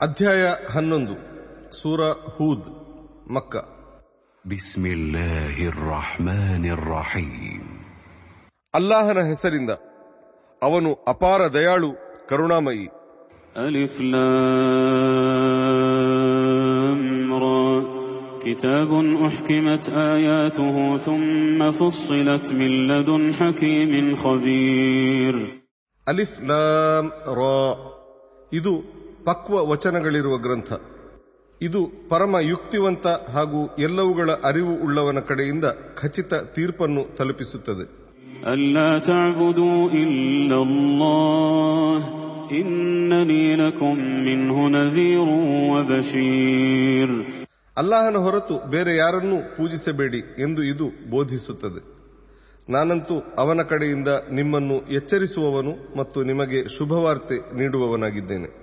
ಅಧ್ಯಾಯ ಹನ್ನೊಂದು ಸೂರ ಹೂದ್ ಮಕ್ಕ بسم الله الرحمن الرحيم ಅಲ್ಲಾಹನ ಹೆಸರಿಂದ ಅವನು ಅಪಾರ ದಯಾಳು ಕರುಣಾಮಯಿ ألف لام را كتاب أحكمت آياته ثم فصلت من لدن حكيم خبير ಅಲಿಫ್ ಲಾಮ್ ರಾ ಇದು ಪಕ್ವ ವಚನಗಳಿರುವ ಗ್ರಂಥ. ಇದು ಪರಮ ಯುಕ್ತಿವಂತ ಹಾಗೂ ಎಲ್ಲವುಗಳ ಅರಿವು ಉಳ್ಳವನ ಕಡೆಯಿಂದ ಖಚಿತ ತೀರ್ಪನ್ನು ತಲುಪಿಸುತ್ತದೆ. ಅಲ್ಲಾಹನ ಹೊರತು ಬೇರೆ ಯಾರನ್ನೂ ಪೂಜಿಸಬೇಡಿ ಎಂದು ಇದು ಬೋಧಿಸುತ್ತದೆ. ನಾನಂತೂ ಅವನ ಕಡೆಯಿಂದ ನಿಮ್ಮನ್ನು ಎಚ್ಚರಿಸುವವನು ಮತ್ತು ನಿಮಗೆ ಶುಭವಾರ್ತೆ ನೀಡುವವನಾಗಿದ್ದೇನೆ.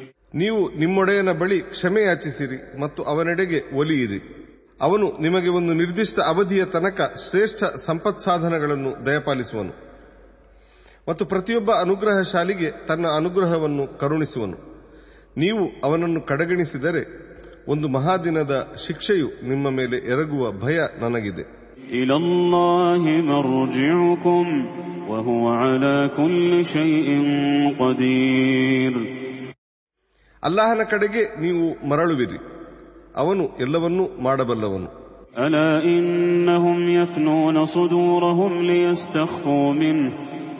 ನೀವು ನಿಮ್ಮೊಡೆಯನ ಬಳಿ ಕ್ಷಮೆ ಯಾಚಿಸಿರಿ ಮತ್ತು ಅವನೆಡೆಗೆ ಒಲಿಯಿರಿ ಅವನು ನಿಮಗೆ ಒಂದು ನಿರ್ದಿಷ್ಟ ಅವಧಿಯ ತನಕ ಶ್ರೇಷ್ಠ ಸಂಪತ್ಸಾಧನಗಳನ್ನು ದಯಪಾಲಿಸುವನು ಮತ್ತು ಪ್ರತಿಯೊಬ್ಬ ಅನುಗ್ರಹಶಾಲಿಗೆ ತನ್ನ ಅನುಗ್ರಹವನ್ನು ಕರುಣಿಸುವನು ನೀವು ಅವನನ್ನು ಕಡೆಗಣಿಸಿದರೆ ಒಂದು ಮಹಾದಿನದ ಶಿಕ್ಷೆಯು ನಿಮ್ಮ ಮೇಲೆ ಎರಗುವ ಭಯ ನನಗಿದೆ إلى الله مرجعكم وهو على كل شيء قدير ಅಲ್ಲಾಹನ ಕಡೆಗೆ ನೀವು ಮರಳುವಿರಿ ಅವನು ಎಲ್ಲವನ್ನೂ ಮಾಡಬಲ್ಲವನು ألا إنهم يثنون صدورهم ليستخفوا منه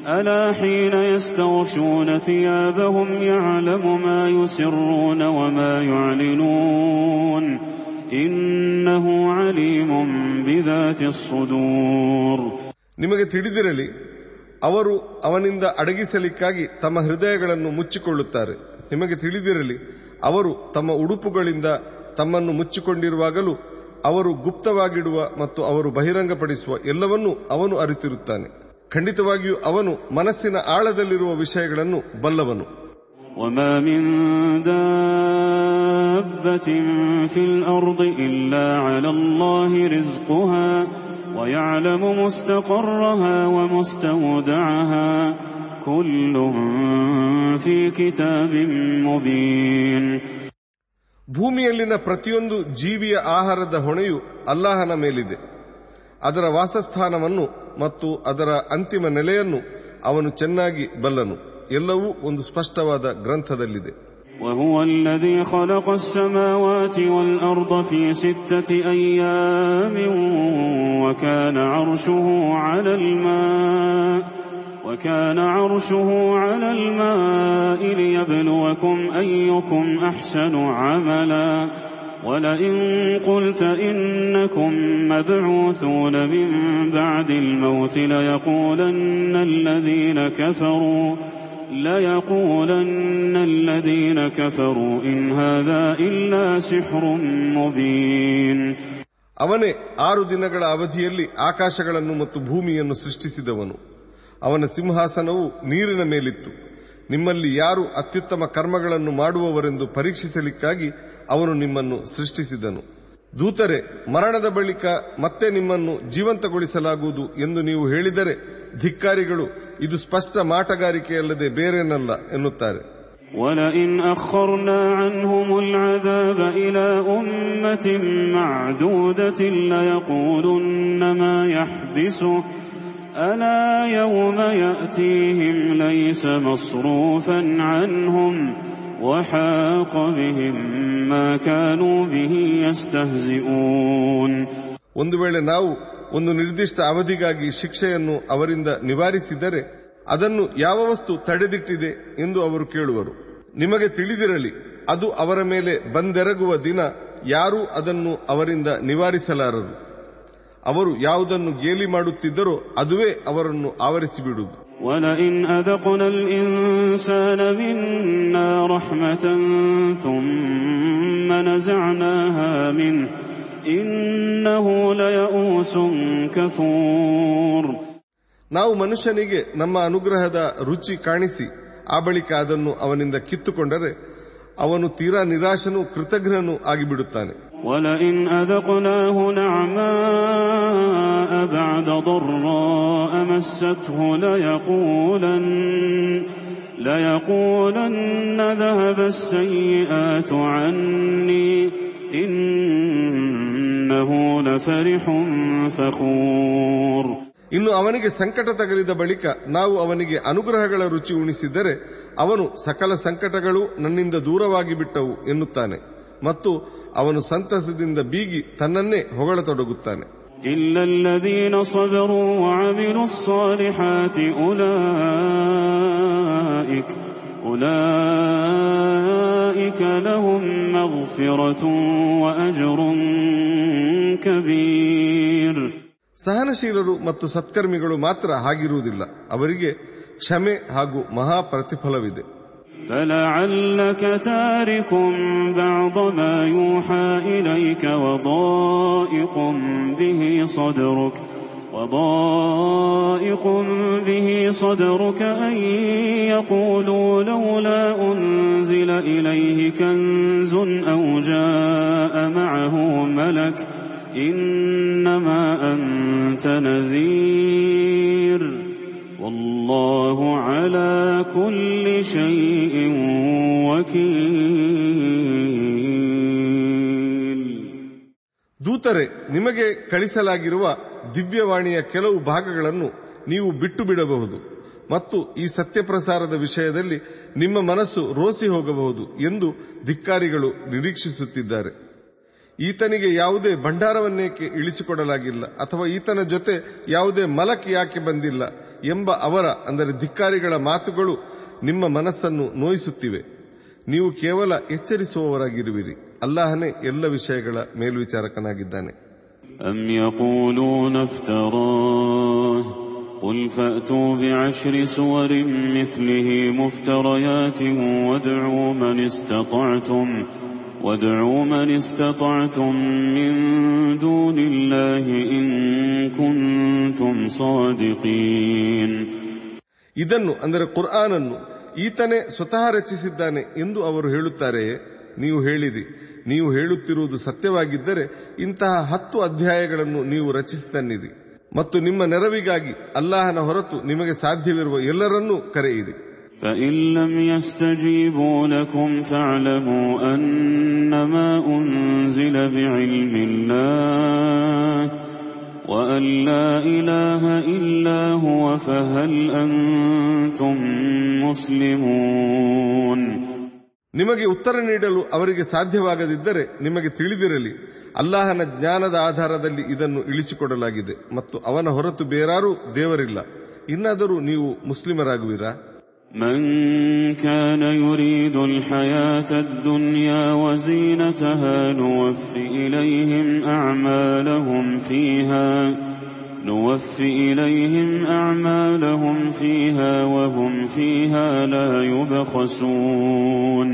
ألا حين يستغشون ثيابهم يعلم ما يسرون وما يعلنون إنه عليم بذات الصدور ನಿಮಗೆ ತಿಳಿದಿರಲಿ ಅವರು ಅವನಿಂದ ಅಡಗಿಸಲಿಕ್ಕಾಗಿ ತಮ್ಮ ಹೃದಯಗಳನ್ನು ಮುಚ್ಚಿಕೊಳ್ಳುತ್ತಾರೆ ನಿಮಗೆ ತಿಳಿದಿರಲಿ ಅವರು ತಮ್ಮ ಉಡುಪುಗಳಿಂದ ತಮ್ಮನ್ನು ಮುಚ್ಚಿಕೊಂಡಿರುವಾಗಲೂ ಅವರು ಗುಪ್ತವಾಗಿಡುವ ಮತ್ತು ಅವರು ಬಹಿರಂಗಪಡಿಸುವ ಎಲ್ಲವನ್ನೂ ಅವನು ಅರಿತಿರುತ್ತಾನೆ ಖಂಡಿತವಾಗಿಯೂ ಅವನು ಮನಸ್ಸಿನ ಆಳದಲ್ಲಿರುವ ವಿಷಯಗಳನ್ನು ಬಲ್ಲವನು وما من دابة في الأرض إلا على الله رزقها ويعلم مستقرها ومستودعها كل في كتاب مبين ಭೂಮಿಯಲ್ಲಿನ ಪ್ರತಿಯೊಂದು ಜೀವಿಯ ಆಹಾರದ ಹೊಣೆಯು ಅಲ್ಲಾಹನ ಮೇಲಿದೆ ಅದರ ವಾಸಸ್ಥಾನವನ್ನು ಮತ್ತು ಅದರ ಅಂತಿಮ ನೆಲೆಯನ್ನು ಅವನು ಚೆನ್ನಾಗಿ ಬಲ್ಲನು ಎಲ್ಲವೂ ಒಂದು ಸ್ಪಷ್ಟವಾದ ಗ್ರಂಥದಲ್ಲಿದೆ وهو الذي خلق السماوات والأرض في ستة أيام وكان عرشه على الماء وكان عرشه على الماء ليبلوكم أيكم أحسن عملا ولئن قلت إنكم مبعوثون من بعد الموت ليقولن الذين كفروا ليقولن الذين كفروا إن هذا إلا سحر مبين ಅವನೇ ಆರು ದಿನಗಳ ಅವಧಿಯಲ್ಲಿ ಆಕಾಶಗಳನ್ನು ಮತ್ತು ಭೂಮಿಯನ್ನು ಸೃಷ್ಟಿಸಿದವನು ಅವನ ಸಿಂಹಾಸನವು ನೀರಿನ ಮೇಲಿತ್ತು ನಿಮ್ಮಲ್ಲಿ ಯಾರು ಅತ್ಯುತ್ತಮ ಕರ್ಮಗಳನ್ನು ಮಾಡುವವರೆಂದು ಪರೀಕ್ಷಿಸಲಿಕ್ಕಾಗಿ ಅವನು ನಿಮ್ಮನ್ನು ಸೃಷ್ಟಿಸಿದನು ದೂತರೆ ಮರಣದ ಬಳಿಕ ಮತ್ತೆ ನಿಮ್ಮನ್ನು ಜೀವಂತಗೊಳಿಸಲಾಗುವುದು ಎಂದು ನೀವು ಹೇಳಿದರೆ ಧಿಕ್ಕಾರಿಗಳು ಇದು ಸ್ಪಷ್ಟ ಮಾಟಗಾರಿಕೆಯಲ್ಲದೆ ಬೇರೇನಲ್ಲ ಎನ್ನುತ್ತಾರೆ ولئن أخرنا عنهم العذاب إلى أمة معدودة ليقولن ما يحبسه ألا يوم يأتيهم ليس مصروفا عنهم وحاق بهم ما كانوا به يستهزئون ಒಂದು ವೇಳೆ ನಾವು ಒಂದು ನಿರ್ದಿಷ್ಟ ಅವಧಿಗಾಗಿ ಶಿಕ್ಷೆಯನ್ನು ಅವರಿಂದ ನಿವಾರಿಸಿದರೆ ಅದನ್ನು ಯಾವ ವಸ್ತು ತಡೆದಿಟ್ಟಿದೆ ಎಂದು ಅವರು ಕೇಳುವರು ನಿಮಗೆ ತಿಳಿದಿರಲಿ ಅದು ಅವರ ಮೇಲೆ ಬಂದೆರಗುವ ದಿನ ಯಾರೂ ಅದನ್ನು ಅವರಿಂದ ನಿವಾರಿಸಲಾರರು ಅವರು ಯಾವುದನ್ನು ಗೇಲಿ ಮಾಡುತ್ತಿದ್ದರೋ ಅದುವೇ ಅವರನ್ನು ಆವರಿಸಿಬಿಡುವುದು ولئن أذقنا الإنسان منا رحمة ثم نزعناها منه إنه ليئوس كفور ನಾವು ಮನುಷ್ಯನಿಗೆ ನಮ್ಮ ಅನುಗ್ರಹದ ರುಚಿ ಕಾಣಿಸಿ ಆ ಬಳಿಕ ಅದನ್ನು ಅವನಿಂದ ಕಿತ್ತುಕೊಂಡರೆ ಅವನು ತೀರಾ ನಿರಾಶನೂ ಕೃತಜ್ಞನೂ ಆಗಿಬಿಡುತ್ತಾನೆ ولئن أذقناه نعماء بعد ضراء مسته ليقولن ليقولن ذهب السيئات عني إنه لفرح فخور ಇನ್ನು ಅವನಿಗೆ ಸಂಕಟ ತಗಲಿದ ಬಳಿಕ ನಾವು ಅವನಿಗೆ ಅನುಗ್ರಹಗಳ ರುಚಿ ಉಣಿಸಿದರೆ ಅವನು ಸಕಲ ಸಂಕಟಗಳು ನನ್ನಿಂದ ದೂರವಾಗಿ ಬಿಟ್ಟವು ಎನ್ನುತ್ತಾನೆ ಮತ್ತು ಅವನು ಸಂತಸದಿಂದ ಬೀಗಿ ತನ್ನನ್ನೇ ಹೊಗಳತೊಡಗುತ್ತಾನೆ. ಇಲ್ಲಲ್ಲದೀನ ಸದರು ಆಮಿರು ಸ್ವಾರಿ ಹಾತಿ ಉಲ ಉಲ ಇಕಲ ಹುಮ್ಮಿರೋ ಕಬೀರ್. ಸಹನಶೀಲರು ಮತ್ತು ಸತ್ಕರ್ಮಿಗಳು ಮಾತ್ರ ಹಾಗಿರುವುದಿಲ್ಲ. ಅವರಿಗೆ ಕ್ಷಮೆ ಹಾಗೂ ಮಹಾ ಪ್ರತಿಫಲವಿದೆ. فلعلك تارك بعض ما يوحى إليك وضائق به صدرك وضائق به صدرك أن يقولوا لولا أنزل إليه كنز أو جاء معه ملك إنما أنت نذير والله على كل شيء وكيل ದೂತರೆ ನಿಮಗೆ ಕಳಿಸಲಾಗಿರುವ ದಿವ್ಯವಾಣಿಯ ಕೆಲವು ಭಾಗಗಳನ್ನು ನೀವು ಬಿಟ್ಟು ಬಿಡಬಹುದು ಮತ್ತು ಈ ಸತ್ಯಪ್ರಸಾರದ ವಿಷಯದಲ್ಲಿ ನಿಮ್ಮ ಮನಸ್ಸು ರೋಸಿ ಹೋಗಬಹುದು ಎಂದು ಧಿಕ್ಕಾರಿಗಳು ನಿರೀಕ್ಷಿಸುತ್ತಿದ್ದಾರೆ ಈತನಿಗೆ ಯಾವುದೇ ಭಂಡಾರವನ್ನೇಕೆ ಇಳಿಸಿಕೊಡಲಾಗಿಲ್ಲ ಅಥವಾ ಈತನ ಜೊತೆ ಯಾವುದೇ ಮಲಕ್ ಯಾಕೆ ಬಂದಿಲ್ಲ ಎಂಬ ಅವರ ಅಂದರೆ ಧಿಕ್ಕಾರಿಗಳ ಮಾತುಗಳು ನಿಮ್ಮ ಮನಸ್ಸನ್ನು ನೋಯಿಸುತ್ತಿವೆ ನೀವು ಕೇವಲ ಎಚ್ಚರಿಸುವವರಾಗಿರುವಿರಿ ಅಲ್ಲಾಹನೇ ಎಲ್ಲ ವಿಷಯಗಳ ಮೇಲ್ವಿಚಾರಕನಾಗಿದ್ದಾನೆ أم يقولون افتراه قل فأتوا بعشر سور مثله مفتريات وادعوا من استطعتم وادعوا من استطعتم من دون الله إن كنتم صادقين ಇದನ್ನು ಅಂದರೆ ಕುರ್ಆನನ್ನು ಈತನೇ ಸ್ವತಃ ರಚಿಸಿದ್ದಾನೆ ಎಂದು ಅವರು ಹೇಳುತ್ತಾರೆಯೇ ನೀವು ಹೇಳಿರಿ ನೀವು ಹೇಳುತ್ತಿರುವುದು ಸತ್ಯವಾಗಿದ್ದರೆ ಇಂತಹ ಹತ್ತು ಅಧ್ಯಾಯಗಳನ್ನು ನೀವು ರಚಿಸಿತನ್ನಿರಿ ಮತ್ತು ನಿಮ್ಮ ನೆರವಿಗಾಗಿ ಅಲ್ಲಾಹನ ಹೊರತು ನಿಮಗೆ ಸಾಧ್ಯವಿರುವ ಎಲ್ಲರನ್ನೂ ಕರೆಯಿರಿ فإن لم يستجيبوا لكم فاعلموا أنما أنزل بعلم الله وأن لا إله إلا هو فهل أنتم مسلمون ನಿಮಗೆ ಉತ್ತರ ನೀಡಲು ಅವರಿಗೆ ಸಾಧ್ಯವಾಗದಿದ್ದರೆ ನಿಮಗೆ ತಿಳಿದಿರಲಿ ಅಲ್ಲಾಹನ ಜ್ಞಾನದ ಆಧಾರದಲ್ಲಿ ಇದನ್ನು ಇಳಿಸಿಕೊಡಲಾಗಿದೆ ಮತ್ತು ಅವನ ಹೊರತು ಬೇರಾರೂ ದೇವರಿಲ್ಲ ಇನ್ನಾದರೂ ನೀವು ಮುಸ್ಲಿಮರಾಗುವಿರಾ من كان يريد الحياة الدنيا وزينتها نوف إليهم أعمالهم فيها نوف إليهم أعمالهم فيها وهم فيها لا يبخسون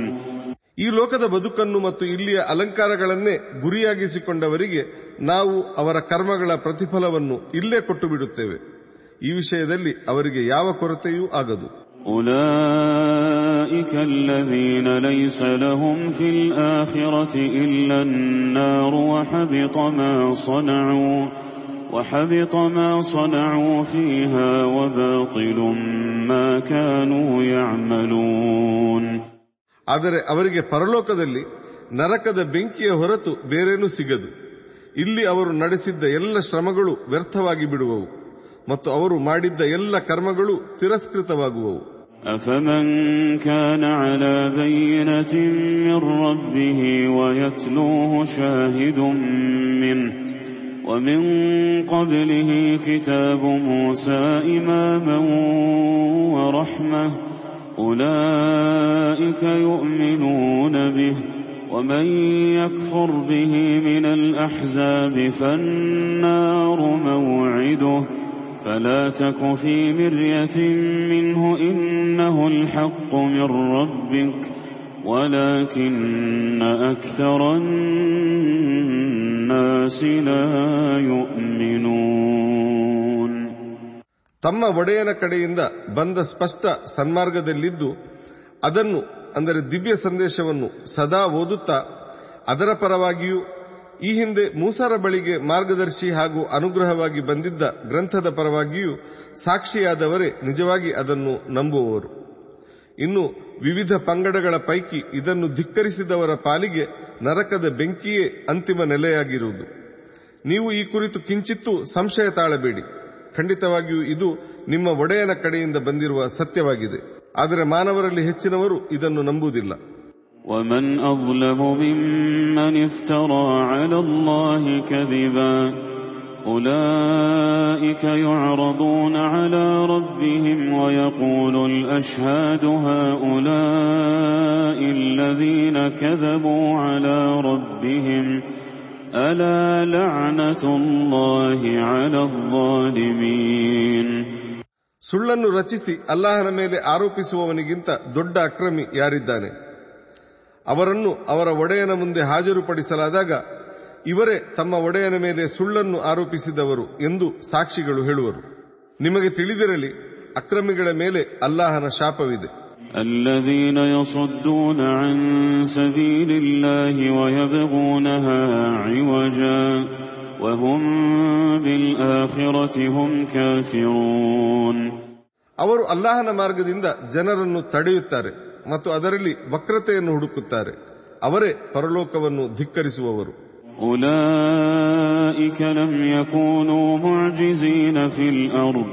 ಈ ಲೋಕದ ಬದುಕನ್ನು ಮತ್ತು ಇಲ್ಲಿಯ ಅಲಂಕಾರಗಳನ್ನೇ ಗುರಿಯಾಗಿಸಿಕೊಂಡವರಿಗೆ ನಾವು ಅವರ ಕರ್ಮಗಳ ಪ್ರತಿಫಲವನ್ನು ಇಲ್ಲೇ ಕೊಟ್ಟು ಬಿಡುತ್ತೇವೆ ಈ ವಿಷಯದಲ್ಲಿ ಅವರಿಗೆ ಯಾವ ಕೊರತೆಯೂ ಆಗದು أولئك الذين ليس لهم في الآخرة إلا النار وحبط ما صنعوا وحبط ما صنعوا فيها وباطل ما كانوا يعملون ಆದರೆ ಅವರಿಗೆ ಪರಲೋಕದಲ್ಲಿ ನರಕದ ಬೆಂಕಿಯ ಹೊರತು ಬೇರೇನೂ ಸಿಗದು ಇಲ್ಲಿ ಅವರು ನಡೆಸಿದ್ದ ಎಲ್ಲ ಶ್ರಮಗಳು ವ್ಯರ್ಥವಾಗಿ ಬಿಡುವವು ಮತ್ತು ಅವರು ಮಾಡಿದ್ದ ಎಲ್ಲ ಕರ್ಮಗಳು ತಿರಸ್ಕೃತವಾಗುವವು أفمن كان على بينة من ربه ويتلوه شاهد منه ومن قبله كتاب موسى إماما ورحمة أولئك يؤمنون به ومن يكفر به من الأحزاب فالنار موعده فلا تك في مرية منه إنه الحق من ربك ولكن أكثر الناس لا يؤمنون ತಮ್ಮ ಒಡೆಯನ ಕಡೆಯಿಂದ ಬಂದ ಸ್ಪಷ್ಟ ಸನ್ಮಾರ್ಗದಲ್ಲಿದ್ದು ಅದನ್ನು ಅಂದರೆ ದಿವ್ಯ ಸಂದೇಶವನ್ನು ಸದಾ ಓದುತ್ತಾ ಅದರ ಪರವಾಗಿಯೂ ಈ ಹಿಂದೆ ಮೂಸರ ಬಳಿಗೆ ಮಾರ್ಗದರ್ಶಿ ಹಾಗೂ ಅನುಗ್ರಹವಾಗಿ ಬಂದಿದ್ದ ಗ್ರಂಥದ ಪರವಾಗಿಯೂ ಸಾಕ್ಷಿಯಾದವರೇ ನಿಜವಾಗಿ ಅದನ್ನು ನಂಬುವವರು. ಇನ್ನು ವಿವಿಧ ಪಂಗಡಗಳ ಪೈಕಿ ಇದನ್ನು ಧಿಕ್ಕರಿಸಿದವರ ಪಾಲಿಗೆ ನರಕದ ಬೆಂಕಿಯೇ ಅಂತಿಮ ನೆಲೆಯಾಗಿರುವುದು. ನೀವು ಈ ಕುರಿತು ಕಿಂಚಿತ್ತೂ ಸಂಶಯ ತಾಳಬೇಡಿ. ಖಂಡಿತವಾಗಿಯೂ ಇದು ನಿಮ್ಮ ಒಡೆಯನ ಕಡೆಯಿಂದ ಬಂದಿರುವ ಸತ್ಯವಾಗಿದೆ. ಆದರೆ ಮಾನವರಲ್ಲಿ ಹೆಚ್ಚಿನವರು ಇದನ್ನು ನಂಬುವುದಿಲ್ಲ. ومن أظلم ممن افترى على الله كذبا أولئك يعرضون على ربهم ويقول الأشهاد هؤلاء الذين كذبوا على ربهم ألا لعنة الله على الظالمين ಸುಳ್ಳನ್ನು ರಚಿಸಿ ಅಲ್ಲಾಹನ ಮೇಲೆ ಆರೋಪಿಸುವವನಿಗಿಂತ ದೊಡ್ಡ ಅಕ್ರಮಿ ಯಾರಿದ್ದಾನೆ ಅವರನ್ನು ಅವರ ಒಡೆಯನ ಮುಂದೆ ಹಾಜರುಪಡಿಸಲಾದಾಗ ಇವರೇ ತಮ್ಮ ಒಡೆಯನ ಮೇಲೆ ಸುಳ್ಳನ್ನು ಆರೋಪಿಸಿದವರು ಎಂದು ಸಾಕ್ಷಿಗಳು ಹೇಳುವರು ನಿಮಗೆ ತಿಳಿದಿರಲಿ ಅಕ್ರಮಿಗಳ ಮೇಲೆ ಅಲ್ಲಾಹನ ಶಾಪವಿದೆ الذين يصدون عن سبيل الله ويبغونها عوجا وهم بالآخرة هم كافرون ಅವರು ಅಲ್ಲಾಹನ ಮಾರ್ಗದಿಂದ ಜನರನ್ನು ತಡೆಯುತ್ತಾರೆ ಮತ್ತು ಅದರಲ್ಲಿ ವಕ್ರತೆಯನ್ನು ಹುಡುಕುತ್ತಾರೆ ಅವರೇ ಪರಲೋಕವನ್ನು ಧಿಕ್ಕರಿಸುವವರು أولئك لم يكونوا معجزين في الأرض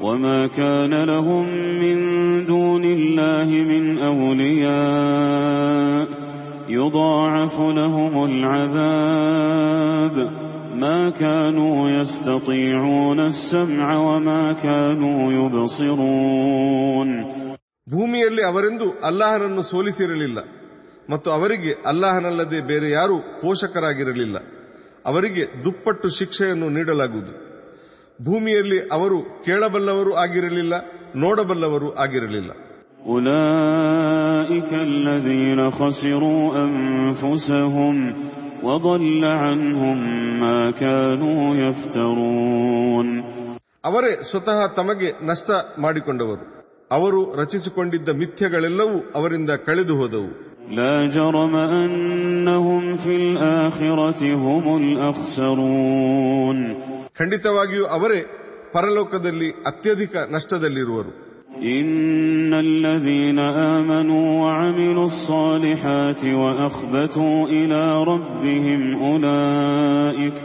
وما كان لهم من دون الله من أولياء يضاعف لهم العذاب ما كانوا يستطيعون السمع وما كانوا يبصرون ಭೂಮಿಯಲ್ಲಿ ಅವರೆಂದು ಅಲ್ಲಾಹನನ್ನು ಸೋಲಿಸಿರಲಿಲ್ಲ ಮತ್ತು ಅವರಿಗೆ ಅಲ್ಲಾಹನಲ್ಲದೆ ಬೇರೆ ಯಾರೂ ಪೋಷಕರಾಗಿರಲಿಲ್ಲ ಅವರಿಗೆ ದುಪ್ಪಟ್ಟು ಶಿಕ್ಷೆಯನ್ನು ನೀಡಲಾಗುವುದು ಭೂಮಿಯಲ್ಲಿ ಅವರು ಕೇಳಬಲ್ಲವರು ಆಗಿರಲಿಲ್ಲ ನೋಡಬಲ್ಲವರು ಆಗಿರಲಿಲ್ಲ أولئك الذين خسروا أنفسهم وضل عنهم ما كانوا يفترون ಅವರೇ ಸ್ವತಃ ತಮಗೆ ನಷ್ಟ ಮಾಡಿಕೊಂಡವರು ಅವರು ರಚಿಸಿಕೊಂಡಿದ್ದ ಮಿಥ್ಯಗಳೆಲ್ಲವೂ ಅವರಿಂದ ಕಳೆದು ಹೋದವು لا جرم أنهم في الآخرة هم الأخسرون ಖಂಡಿತವಾಗಿಯೂ ಅವರೇ ಪರಲೋಕದಲ್ಲಿ ಅತ್ಯಧಿಕ ನಷ್ಟದಲ್ಲಿರುವರು إن الذين آمنوا وعملوا الصالحات وأخبتوا إلى ربهم أولئك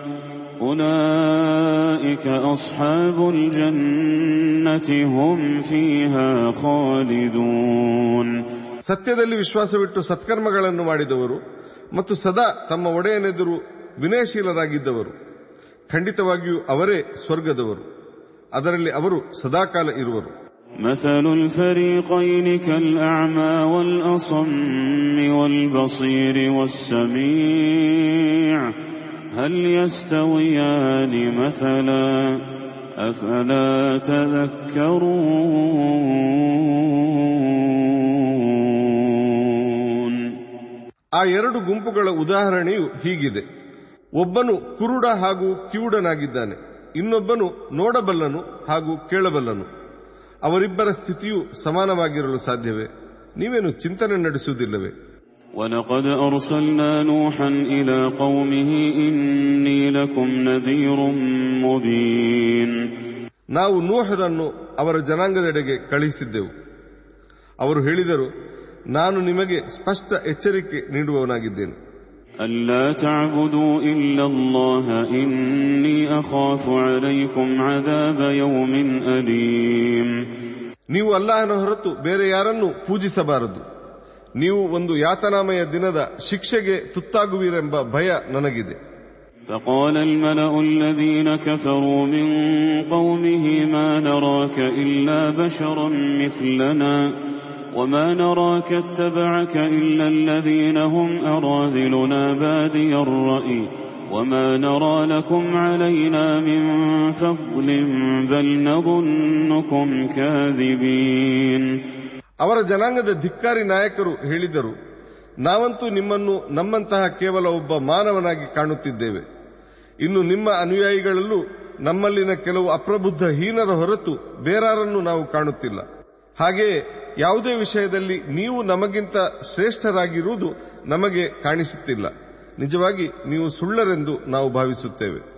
أولئك أصحاب الجنة هم فيها خالدون ಸತ್ಯದಲ್ಲಿ ವಿಶ್ವಾಸವಿಟ್ಟು ಸತ್ಕರ್ಮಗಳನ್ನು ಮಾಡಿದವರು ಮತ್ತು ಸದಾ ತಮ್ಮ ಒಡೆಯನೆದುರು ವಿನಯಶೀಲರಾಗಿದ್ದವರು ಖಂಡಿತವಾಗಿಯೂ ಅವರೇ ಸ್ವರ್ಗದವರು ಅದರಲ್ಲಿ ಅವರು ಸದಾಕಾಲ ಇರುವರು مثل الفريقين كالأعمى والأصم والبصير والسميع هل يستويان مثلا أفلا تذكرون ಆ ಎರಡು ಗುಂಪುಗಳ ಉದಾಹರಣೆಯು ಹೀಗಿದೆ ಒಬ್ಬನು ಕುರುಡ ಹಾಗೂ ಕಿವುಡನಾಗಿದ್ದಾನೆ ಇನ್ನೊಬ್ಬನು ನೋಡಬಲ್ಲನು ಹಾಗೂ ಕೇಳಬಲ್ಲನು ಅವರಿಬ್ಬರ ಸ್ಥಿತಿಯು ಸಮಾನವಾಗಿರಲು ಸಾಧ್ಯವೇ ನೀವೇನು ಚಿಂತನೆ ನಡೆಸುವುದಿಲ್ಲವೇ ولقد أرسلنا نوحا إلى قومه إني لكم نذير مبين ನಾವು ನೂಹರನ್ನು ಅವರ ಜನಾಂಗದೆಡೆಗೆ ಕಳುಹಿಸಿದ್ದೆವು ಅವರು ಹೇಳಿದರು ನಾನು ನಿಮಗೆ ಸ್ಪಷ್ಟ ಎಚ್ಚರಿಕೆ ನೀಡುವವನಾಗಿದ್ದೇನೆ ألا تعبدوا إلا الله إني أخاف عليكم عذاب يوم أليم ನೀವು ಅಲ್ಲಾಹನ ಹೊರತು ಬೇರೆ ಯಾರನ್ನೂ ಪೂಜಿಸಬಾರದು ನೀವು ಒಂದು ಯಾತನಾಮಯ ದಿನದ ಶಿಕ್ಷೆಗೆ ತುತ್ತಾಗುವಿರೆಂಬ ಭಯ ನನಗಿದೆ فقال الملأ الذين كفروا من قومه ما نراك إلا بشرا مثلنا وما نراك اتبعك إلا الذين هم أراذلنا بادي الرأي وما نرى لكم علينا من فضل بل نظنكم كاذبين ಅವರ ಜನಾಂಗದ ಧಿಕ್ಕಾರಿ ನಾಯಕರು ಹೇಳಿದರು, ನಾವಂತೂ ನಿಮ್ಮನ್ನು ನಮ್ಮಂತಹ ಕೇವಲ ಒಬ್ಬ ಮಾನವನಾಗಿ ಕಾಣುತ್ತಿದ್ದೇವೆ. ಇನ್ನು ನಿಮ್ಮ ಅನುಯಾಯಿಗಳಲ್ಲೂ ನಮ್ಮಲ್ಲಿನ ಕೆಲವು ಅಪ್ರಬುದ್ಧ ಹೀನರ ಹೊರತು ಬೇರಾರನ್ನು ನಾವು ಕಾಣುತ್ತಿಲ್ಲ. ಹಾಗೆಯೇ ಯಾವುದೇ ವಿಷಯದಲ್ಲಿ ನೀವು ನಮಗಿಂತ ಶ್ರೇಷ್ಠರಾಗಿರುವುದು ನಮಗೆ ಕಾಣಿಸುತ್ತಿಲ್ಲ. ನಿಜವಾಗಿ ನೀವು ಸುಳ್ಳರೆಂದು ನಾವು ಭಾವಿಸುತ್ತೇವೆ.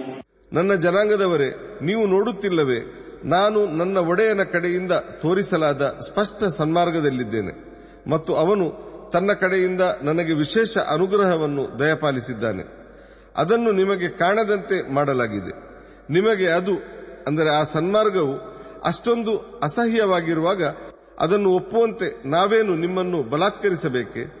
ನನ್ನ ಜನಾಂಗದವರೇ, ನೀವು ನೋಡುತ್ತಿಲ್ಲವೇ, ನಾನು ನನ್ನ ಒಡೆಯನ ಕಡೆಯಿಂದ ತೋರಿಸಲಾದ ಸ್ಪಷ್ಟ ಸನ್ಮಾರ್ಗದಲ್ಲಿದ್ದೇನೆ. ಮತ್ತು ಅವನು ತನ್ನ ಕಡೆಯಿಂದ ನನಗೆ ವಿಶೇಷ ಅನುಗ್ರಹವನ್ನು ದಯಪಾಲಿಸಿದ್ದಾನೆ. ಅದನ್ನು ನಿಮಗೆ ಕಾಣದಂತೆ ಮಾಡಲಾಗಿದೆ. ನಿಮಗೆ ಅದು, ಅಂದರೆ ಆ ಸನ್ಮಾರ್ಗವು ಅಷ್ಟೊಂದು ಅಸಹ್ಯವಾಗಿರುವಾಗ ಅದನ್ನು ಒಪ್ಪುವಂತೆ ನಾವೇನು ನಿಮ್ಮನ್ನು ಬಲಾತ್ಕರಿಸಬೇಕೆ?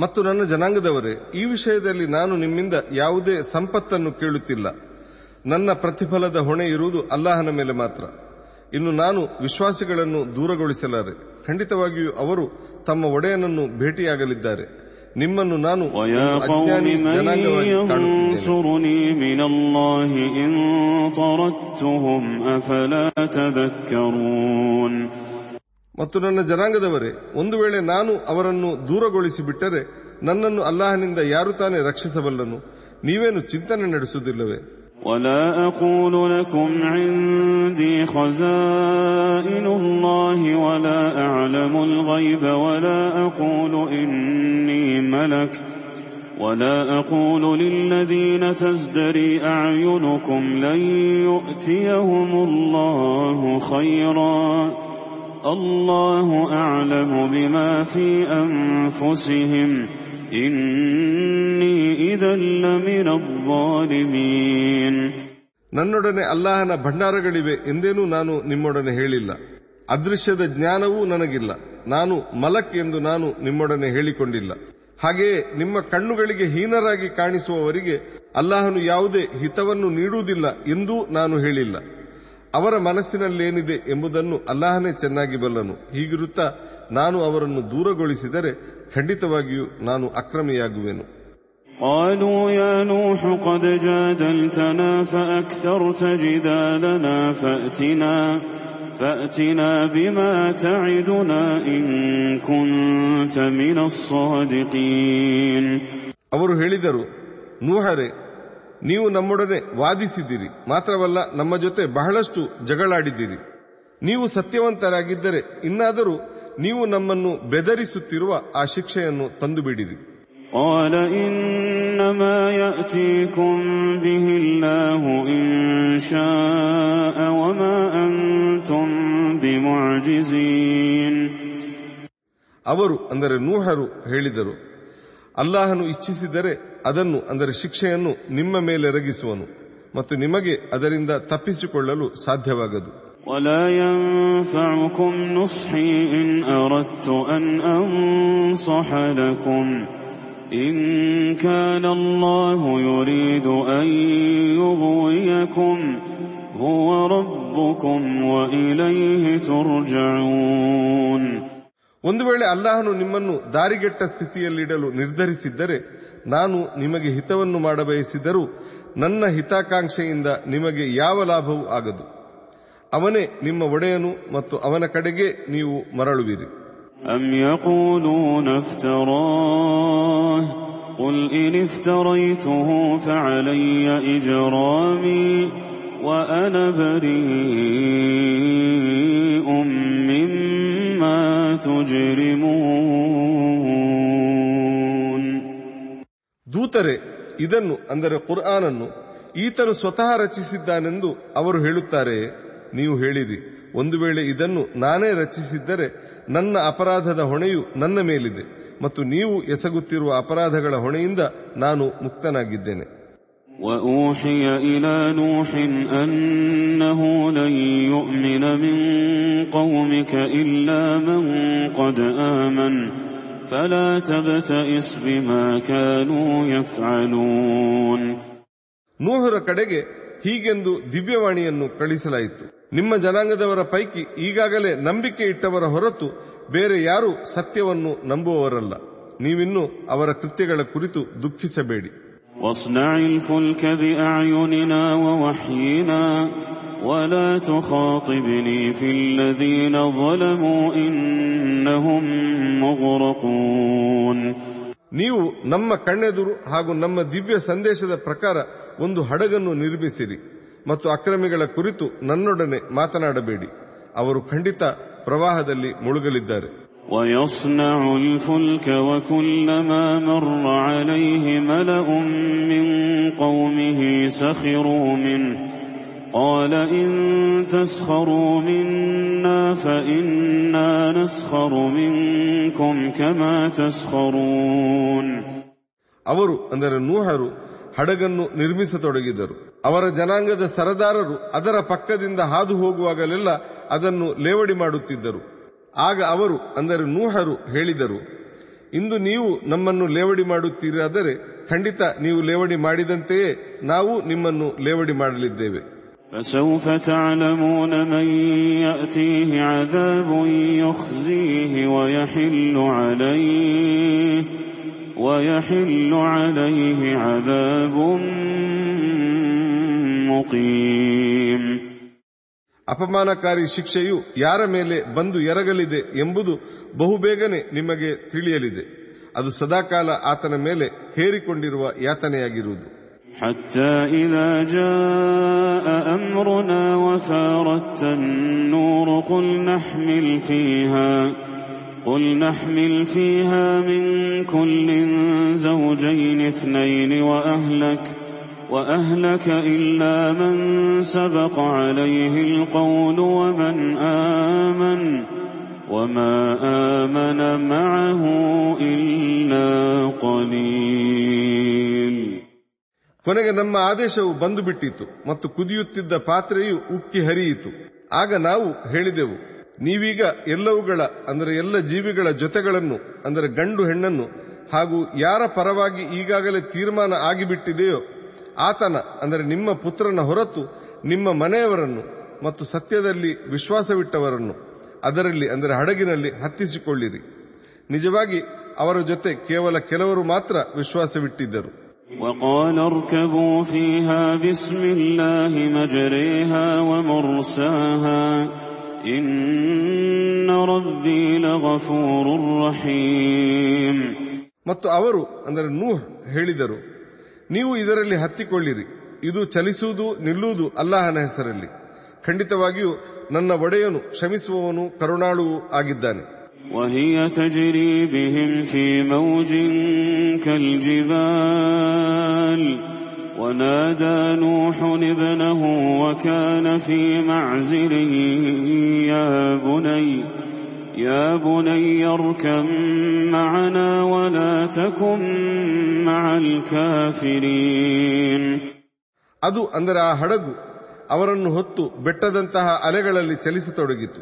ಮತ್ತು ನನ್ನ ಜನಾಂಗದವರೇ ಈ ವಿಷಯದಲ್ಲಿ ನಾನು ನಿಮ್ಮಿಂದ ಯಾವುದೇ ಸಂಪತ್ತನ್ನು ಕೇಳುತ್ತಿಲ್ಲ. ನನ್ನ ಪ್ರತಿಫಲದ ಹೊಣೆ ಇರುವುದು ಅಲ್ಲಾಹನ ಮೇಲೆ ಮಾತ್ರ. ಇನ್ನು ನಾನು ವಿಶ್ವಾಸಿಗಳನ್ನು ದೂರಗೊಳಿಸಲಾರೆ. ಖಂಡಿತವಾಗಿಯೂ ಅವರು ತಮ್ಮ ಒಡೆಯನನ್ನು ಭೇಟಿಯಾಗಲಿದ್ದಾರೆ. ನಿಮ್ಮನ್ನು ನಾನು ಮತ್ತು ನನ್ನ ಜನಾಂಗದವರೇ ಒಂದು ವೇಳೆ ನಾನು ಅವರನ್ನು ದೂರಗೊಳಿಸಿಬಿಟ್ಟರೆ ನನ್ನನ್ನು ಅಲ್ಲಾಹನಿಂದ ಯಾರು ತಾನೇ ರಕ್ಷಿಸಬಲ್ಲನು ನೀವೇನು ಚಿಂತನೆ ನಡೆಸುವುದಿಲ್ಲವೇ ولا أقول لكم عندي خزائن الله ولا أعلم الغيب ولا أقول إني ملك ولا أقول للذين تزدري أعينكم لن يؤتيهم الله خيرا الله أعلم بما في أنفسهم ನನ್ನೊಡನೆ ಅಲ್ಲಾಹನ ಭಂಡಾರಗಳಿವೆ ಎಂದೇನೂ ನಾನು ನಿಮ್ಮೊಡನೆ ಹೇಳಿಲ್ಲ. ಅದೃಶ್ಯದ ಜ್ಞಾನವೂ ನನಗಿಲ್ಲ. ನಾನು ಮಲಕ್ ಎಂದು ನಾನು ನಿಮ್ಮೊಡನೆ ಹೇಳಿಕೊಂಡಿಲ್ಲ. ಹಾಗೆಯೇ ನಿಮ್ಮ ಕಣ್ಣುಗಳಿಗೆ ಹೀನರಾಗಿ ಕಾಣಿಸುವವರಿಗೆ ಅಲ್ಲಾಹನು ಯಾವುದೇ ಹಿತವನ್ನು ನೀಡುವುದಿಲ್ಲ ಎಂದೂ ನಾನು ಹೇಳಿಲ್ಲ. ಅವರ ಮನಸ್ಸಿನಲ್ಲೇನಿದೆ ಎಂಬುದನ್ನು ಅಲ್ಲಾಹನೇ ಚೆನ್ನಾಗಿ ಬಲ್ಲನು. ಹೀಗಿರುತ್ತಾ ನಾನು ಅವರನ್ನು ದೂರಗೊಳಿಸಿದರೆ ಖಂಡಿತವಾಗಿಯೂ ನಾನು ಅಕ್ರಮಿಯಾಗುವೆನು قالوا يا نوح قد جادلتنا فأكثرت جدالنا فأتنا فأتنا بما تعدنا إن كنت من الصادقين ಅವರು ಹೇಳಿದರು ನೂಹರೆ ನೀವು ನಮ್ಮೊಡನೆ ವಾದಿಸಿದಿರಿ ಮಾತ್ರವಲ್ಲ ನಮ್ಮ ಜೊತೆ ಬಹಳಷ್ಟು ಜಗಳಾಡಿದಿರಿ ನೀವು ಸತ್ಯವಂತರಾಗಿದ್ದರೆ ಇನ್ನಾದರೂ ನೀವು ನಮ್ಮನ್ನು ಬೆದರಿಸುತ್ತಿರುವ ಆ ಶಿಕ್ಷೆಯನ್ನು ತಂದುಬಿಡಿರಿ قال إنما يأتيكم به الله إن شاء وما أنتم بمعجزين ಅವರು ಅಂದರೆ ನೂಹರು ಹೇಳಿದರು ಅಲ್ಲಾಹನು ಇಚ್ಛಿಸಿದರೆ ಅದನ್ನು ಅಂದರೆ ಶಿಕ್ಷೆಯನ್ನು ನಿಮ್ಮ ಮೇಲೆ ಎರಗಿಸುವನು ಮತ್ತು ನಿಮಗೆ ಅದರಿಂದ ತಪ್ಪಿಸಿಕೊಳ್ಳಲು ಸಾಧ್ಯವಾಗದು ولا ينفعكم نصحي إن أردت أن أنصح لكم إن كان الله يريد أن يغويكم هو ربكم وإليه ترجعون ಒಂದು ವೇಳೆ ಅಲ್ಲಾಹನು ನಿಮ್ಮನ್ನು ದಾರಿಗೆಟ್ಟ ಸ್ಥಿತಿಯಲ್ಲಿಡಲು ನಿರ್ಧರಿಸಿದ್ದರೆ ನಾನು ನಿಮಗೆ ಹಿತವನ್ನು ಮಾಡಬಯಸಿದರೂ ನನ್ನ ಹಿತಾಕಾಂಕ್ಷೆಯಿಂದ ನಿಮಗೆ ಯಾವ ಲಾಭವೂ ಆಗದು ಅವನೇ ನಿಮ್ಮ ಒಡೆಯನು ಮತ್ತು ಅವನ ಕಡೆಗೆ ನೀವು ಮರಳುವಿರಿ أم يقولون افتراه قل إن افتريته فعلي إجرامي وأنا بريء مجرمون ದೂತರೆ ಇದನ್ನು ಅಂದರೆ ಕುರ್ಆನನ್ನು ಈತನು ಸ್ವತಃ ರಚಿಸಿದ್ದಾನೆಂದು ಅವರು ಹೇಳುತ್ತಾರೆ ನೀವು ಹೇಳಿರಿ ಒಂದು ವೇಳೆ ಇದನ್ನು ನಾನೇ ರಚಿಸಿದ್ದರೆ ನನ್ನ ಅಪರಾಧದ ಹೊಣೆಯು ನನ್ನ ಮೇಲಿದೆ ಮತ್ತು ನೀವು ಎಸಗುತ್ತಿರುವ ಅಪರಾಧಗಳ ಹೊಣೆಯಿಂದ ನಾನು ಮುಕ್ತನಾಗಿದ್ದೇನೆ وأوحي إلى نوح أنه لن يؤمن من قومك إلا من قد آمن فلا تبتئس بما كانوا يفعلون ನೂಹರ ಕಡೆಗೆ ಹೀಗೆಂದು ದಿವ್ಯವಾಣಿಯನ್ನು ಕಳಿಸಲಾಯಿತು. ನಿಮ್ಮ ಜನಾಂಗದವರ ಪೈಕಿ ಈಗಾಗಲೇ ನಂಬಿಕೆ ಇಟ್ಟವರ ಹೊರತು ಬೇರೆ ಯಾರೂ ಸತ್ಯವನ್ನು ನಂಬುವವರಲ್ಲ. ನೀವಿನ್ನೂ ಅವರ ಕೃತ್ಯಗಳ ಕುರಿತು ದುಃಖಿಸಬೇಡಿ. ನೀವು ನಮ್ಮ ಕಣ್ಣೆದುರು ಹಾಗೂ ನಮ್ಮ ದಿವ್ಯ ಸಂದೇಶದ ಪ್ರಕಾರ ಒಂದು ಹಡಗನ್ನು ನಿರ್ಮಿಸಿರಿ ಮತ್ತು ಅಕ್ರಮಿಗಳ ಕುರಿತು ನನ್ನೊಡನೆ ಮಾತನಾಡಬೇಡಿ ಅವರು ಖಂಡಿತ ಪ್ರವಾಹದಲ್ಲಿ ಮುಳುಗಲಿದ್ದಾರೆ ويصنع الفلك وكلما مر عليه ملأ من قومه سخروا منه قال إن تسخروا منا فإنا نسخر منكم كما تسخرون ಅವರು ಅಂದರೆ ನೂಹರು ಹಡಗನ್ನು ನಿರ್ಮಿಸತೊಡಗಿದರು ಅವರ ಜನಾಂಗದ ಸರದಾರರು ಅದರ ಪಕ್ಕದಿಂದ ಹಾದು ಹೋಗುವಾಗಲೆಲ್ಲ ಅದನ್ನು ಲೇವಡಿ ಮಾಡುತ್ತಿದ್ದರು ಆಗ ಅವರು ಅಂದರೆ ನೂಹರು ಹೇಳಿದರು ಇಂದು ನೀವು ನಮ್ಮನ್ನು ಲೇವಡಿ ಮಾಡುತ್ತೀರಾದರೆ ಖಂಡಿತ ನೀವು ಲೇವಡಿ ಮಾಡಿದಂತೆಯೇ ನಾವು ನಿಮ್ಮನ್ನು ಲೇವಡಿ ಮಾಡಲಿದ್ದೇವೆ فسوف تعلمون من يأتيه عذاب يخزيه ويحل عليه ويحل عليه عذاب مقيم ಅಪಮಾನಕಾರಿ ಶಿಕ್ಷೆಯು ಯಾರ ಮೇಲೆ ಬಂದು ಎರಗಲಿದೆ ಎಂಬುದು ಬಹುಬೇಗನೆ ನಿಮಗೆ ತಿಳಿಯಲಿದೆ ಅದು ಸದಾಕಾಲ ಆತನ ಮೇಲೆ ಹೇರಿಕೊಂಡಿರುವ ಯಾತನೆಯಾಗಿರುವುದು حتى إذا جاء أمرنا وفارت النور قل نحمل فيها قل نحمل فيها من كل زوجين اثنين وأهلك وأهلك إلا من سبق عليه القول ومن آمن وما آمن معه إلا قليل ಕೊನೆಗೆ ನಮ್ಮ ಆದೇಶವು ಬಂದು ಬಿಟ್ಟಿತು ಮತ್ತು ಕುದಿಯುತ್ತಿದ್ದ ಪಾತ್ರೆಯು ಉಕ್ಕಿ ಹರಿಯಿತು ಆಗ ನಾವು ಹೇಳಿದೆವು ನೀವೀಗ ಎಲ್ಲವುಗಳ, ಅಂದರೆ ಎಲ್ಲ ಜೀವಿಗಳ ಜೊತೆಗಳನ್ನು, ಅಂದರೆ ಗಂಡು ಹೆಣ್ಣನ್ನು, ಹಾಗೂ ಯಾರ ಪರವಾಗಿ ಈಗಾಗಲೇ ತೀರ್ಮಾನ ಆಗಿಬಿಟ್ಟಿದೆಯೋ, ಆತನ, ಅಂದರೆ ನಿಮ್ಮ ಪುತ್ರನ ಹೊರತು ನಿಮ್ಮ ಮನೆಯವರನ್ನು ಮತ್ತು ಸತ್ಯದಲ್ಲಿ ವಿಶ್ವಾಸವಿಟ್ಟವರನ್ನು ಅದರಲ್ಲಿ, ಅಂದರೆ ಹಡಗಿನಲ್ಲಿ ಹತ್ತಿಸಿಕೊಳ್ಳಿರಿ. ನಿಜವಾಗಿ ಅವರ ಜೊತೆ ಕೇವಲ ಕೆಲವರು ಮಾತ್ರ ವಿಶ್ವಾಸವಿಟ್ಟಿದ್ದರು. وقال اركبوا فيها بسم الله مجريها ومرساها إن ربي لغفور رحيم ಮತ್ತು ಅವರು ಅಂದರೆ ನೂಹ್ ಹೇಳಿದರು ನೀವು ಇದರಲ್ಲಿ ಹತ್ತಿಕೊಳ್ಳಿರಿ ಇದು ಚಲಿಸುವುದು ನಿಲ್ಲುವುದು ಅಲ್ಲಾಹನ ಹೆಸರಲ್ಲಿ ಖಂಡಿತವಾಗಿಯೂ ನನ್ನ ಒಡೆಯನು ಕ್ಷಮಿಸುವವನು ಕರುಣಾಳುವೂ ಆಗಿದ್ದಾನೆ وهي تجري بهم في موج كالجبال ونادى نوح ابنه وكان في معزل يا بني يا بني اركب معنا ولا تكن مع الكافرين ಅದು ಅಂದರೆ ಆ ಹಡಗು ಅವರನ್ನು ಹೊತ್ತು ಬೆಟ್ಟದಂತಹ ಅಲೆಗಳಲ್ಲಿ ಚಲಿಸತೊಡಗಿತು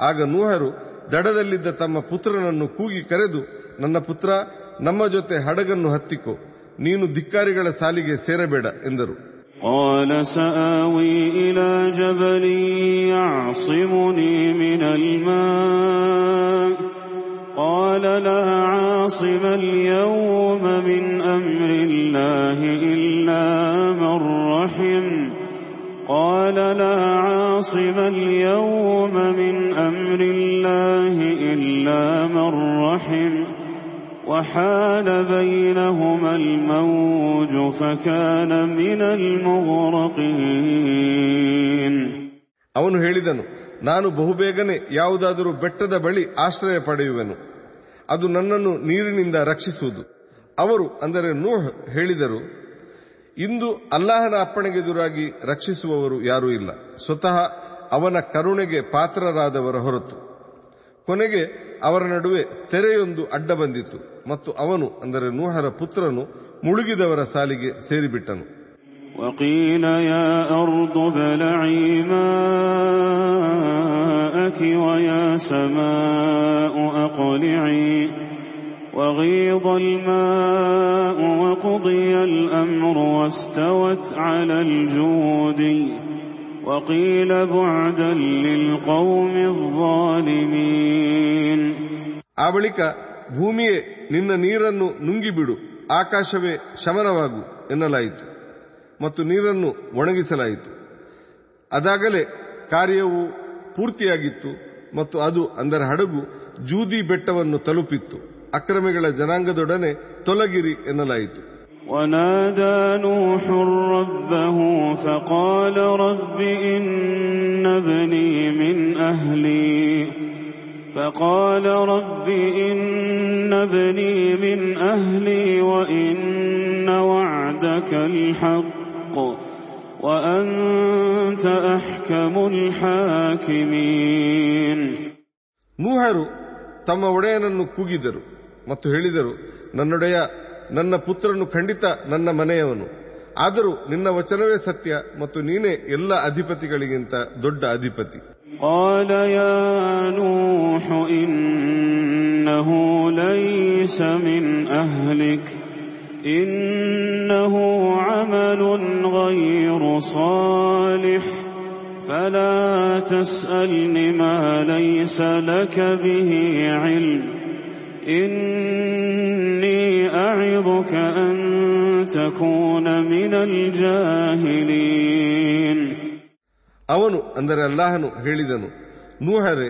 ಆಗ ನೂಹರು ದಡದಲ್ಲಿದ್ದ ತಮ್ಮ ಪುತ್ರನನ್ನು ಕೂಗಿ ಕರೆದು ನನ್ನ ಪುತ್ರ ನಮ್ಮ ಜೊತೆ ಹಡಗನ್ನು ಹತ್ತಿಕೋ ನೀನು ಧಿಕ್ಕಾರಿಗಳ ಸಾಲಿಗೆ ಸೇರಬೇಡ ಎಂದರು قال سآوي إلى جبل يعصمني من الماء قال لا عاصم اليوم من أمر الله إلا من رحم قال لا عاصم اليوم من أمر الله إلا من رحم وحال بينهما الموج فكان من المغرقين ಅವನು ಹೇಳಿದನು ನಾನು ಬಹುಬೇಗನೆ ಯಾವುದಾದರೂ ಬೆಟ್ಟದ ಬಳಿ ಆಶ್ರಯ ಪಡೆಯುವೆನು ಅದು ನನ್ನನ್ನು ನೀರಿನಿಂದ ರಕ್ಷಿಸುವುದು ಅವರು ಅಂದರೆ ನೂಹ್ ಹೇಳಿದರು ಇಂದು ಅಲ್ಲಾಹನ ಅಪ್ಪಣೆಗೆದುರಾಗಿ ರಕ್ಷಿಸುವವರು ಯಾರೂ ಇಲ್ಲ ಸ್ವತಃ ಅವನ ಕರುಣೆಗೆ ಪಾತ್ರರಾದವರ ಹೊರತು ಕೊನೆಗೆ ಅವರ ನಡುವೆ ತೆರೆಯೊಂದು ಅಡ್ಡ ಬಂದಿತು ಮತ್ತು ಅವನು ಅಂದರೆ ನೂಹರ ಪುತ್ರನು ಮುಳುಗಿದವರ ಸಾಲಿಗೆ ಸೇರಿಬಿಟ್ಟನು وقيل يا أرض ابلعي ماءك ويا سماء أقلعي وغيض الماء وقضي الأمر واستوت على الجود وقيل بعدا للقوم الظالمين ಆ ಬಳಿಕ ಭೂಮಿಯೇ ನಿನ್ನ ನೀರನ್ನು ನುಂಗಿಬಿಡು ಆಕಾಶವೇ ಶಮನವಾಗು ಎನ್ನಲಾಯಿತು ಮತ್ತು ನೀರನ್ನು ಒಣಗಿಸಲಾಯಿತು ಅದಾಗಲೇ ಕಾರ್ಯವು ಪೂರ್ತಿಯಾಗಿತ್ತು ಮತ್ತು ಅದು ಅಂದರೆ ಹಡಗು ಜೂದಿ ಬೆಟ್ಟವನ್ನು ತಲುಪಿತ್ತು ಅಕ್ರಮಿಗಳ ಜನಾಂಗದೊಡನೆ ತೊಲಗಿರಿ ಎನ್ನಲಾಯಿತು ونادى نوح ربه فقال رب إن ابني من أهلي فقال رب إن ابني من أهلي وإن وعدك الحق وأنت أحكم الحاكمين ನೂಹರು ತಮ್ಮ ಒಡೆಯನನ್ನು ಕೂಗಿದರು ಮತ್ತು ಹೇಳಿದರು ನನ್ನೊಡೆಯ ನನ್ನ ಪುತ್ರನು ಖಂಡಿತ ನನ್ನ ಮನೆಯವನು ಆದರೂ ನಿನ್ನ ವಚನವೇ ಸತ್ಯ ಮತ್ತು ನೀನೇ ಎಲ್ಲ ಅಧಿಪತಿಗಳಿಗಿಂತ ದೊಡ್ಡ ಅಧಿಪತಿ قال يا نوح إنه ليس من أهلك إنه عمل غير صالح فلا تسألن ما ليس لك به علم إني أعظك أن تكون من الجاهلين. ಅವನು ಅಂದರೆ ಅಲ್ಲಾಹನು ಹೇಳಿದನು ನೂಹರೆ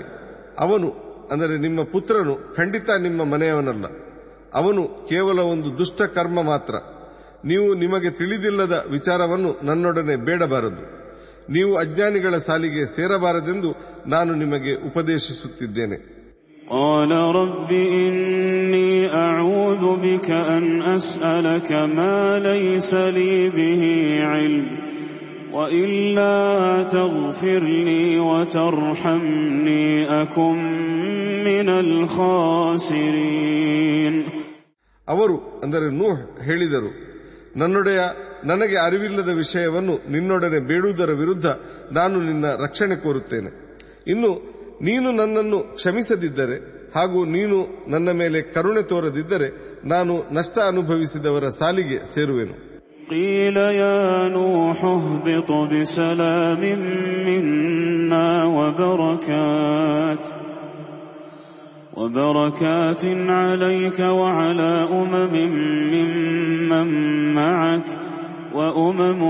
ಅವನು ಅಂದರೆ ನಿಮ್ಮ ಪುತ್ರನು ಖಂಡಿತ ನಿಮ್ಮ ಮನೆಯವನಲ್ಲ ಅವನು ಕೇವಲ ಒಂದು ದುಷ್ಟ ಕರ್ಮ ಮಾತ್ರ ನೀವು ನಿಮಗೆ ತಿಳಿದಿಲ್ಲದ ವಿಚಾರವನ್ನು ನನ್ನೊಡನೆ ಬೇಡಬಾರದು ನೀವು ಅಜ್ಞಾನಿಗಳ ಸಾಲಿಗೆ ಸೇರಬಾರದೆಂದು ನಾನು ನಿಮಗೆ ಉಪದೇಶಿಸುತ್ತಿದ್ದೇನೆ قال رب إني أعوذ بك أن أسألك ما ليس لي به علم وإلا تغفر لي وترحمني أكن من الخاسرين ಅವರು ಅಂದರೆ ನೂಹ್ ಹೇಳಿದರು ನನ್ನೊಡೆಯ ನನಗೆ ಅರಿವಿಲ್ಲದ ವಿಷಯವನ್ನು ನಿನ್ನೊಡನೆ ಬೇಡುವುದರ ವಿರುದ್ಧ ನಾನು ನಿನ್ನ ರಕ್ಷಣೆ ಕೋರುತ್ತೇನೆ ಇನ್ನು ನೀನು ನನ್ನನ್ನು ಕ್ಷಮಿಸದಿದ್ದರೆ ಹಾಗೂ ನೀನು ನನ್ನ ಮೇಲೆ ಕರುಣೆ ತೋರದಿದ್ದರೆ ನಾನು ನಷ್ಟ ಅನುಭವಿಸಿದವರ ಸಾಲಿಗೆ ಸೇರುವೆನು قيل يا نوح اهبط بسلام منا وبركات وبركات عليك وعلى أمم ممن معك وأمم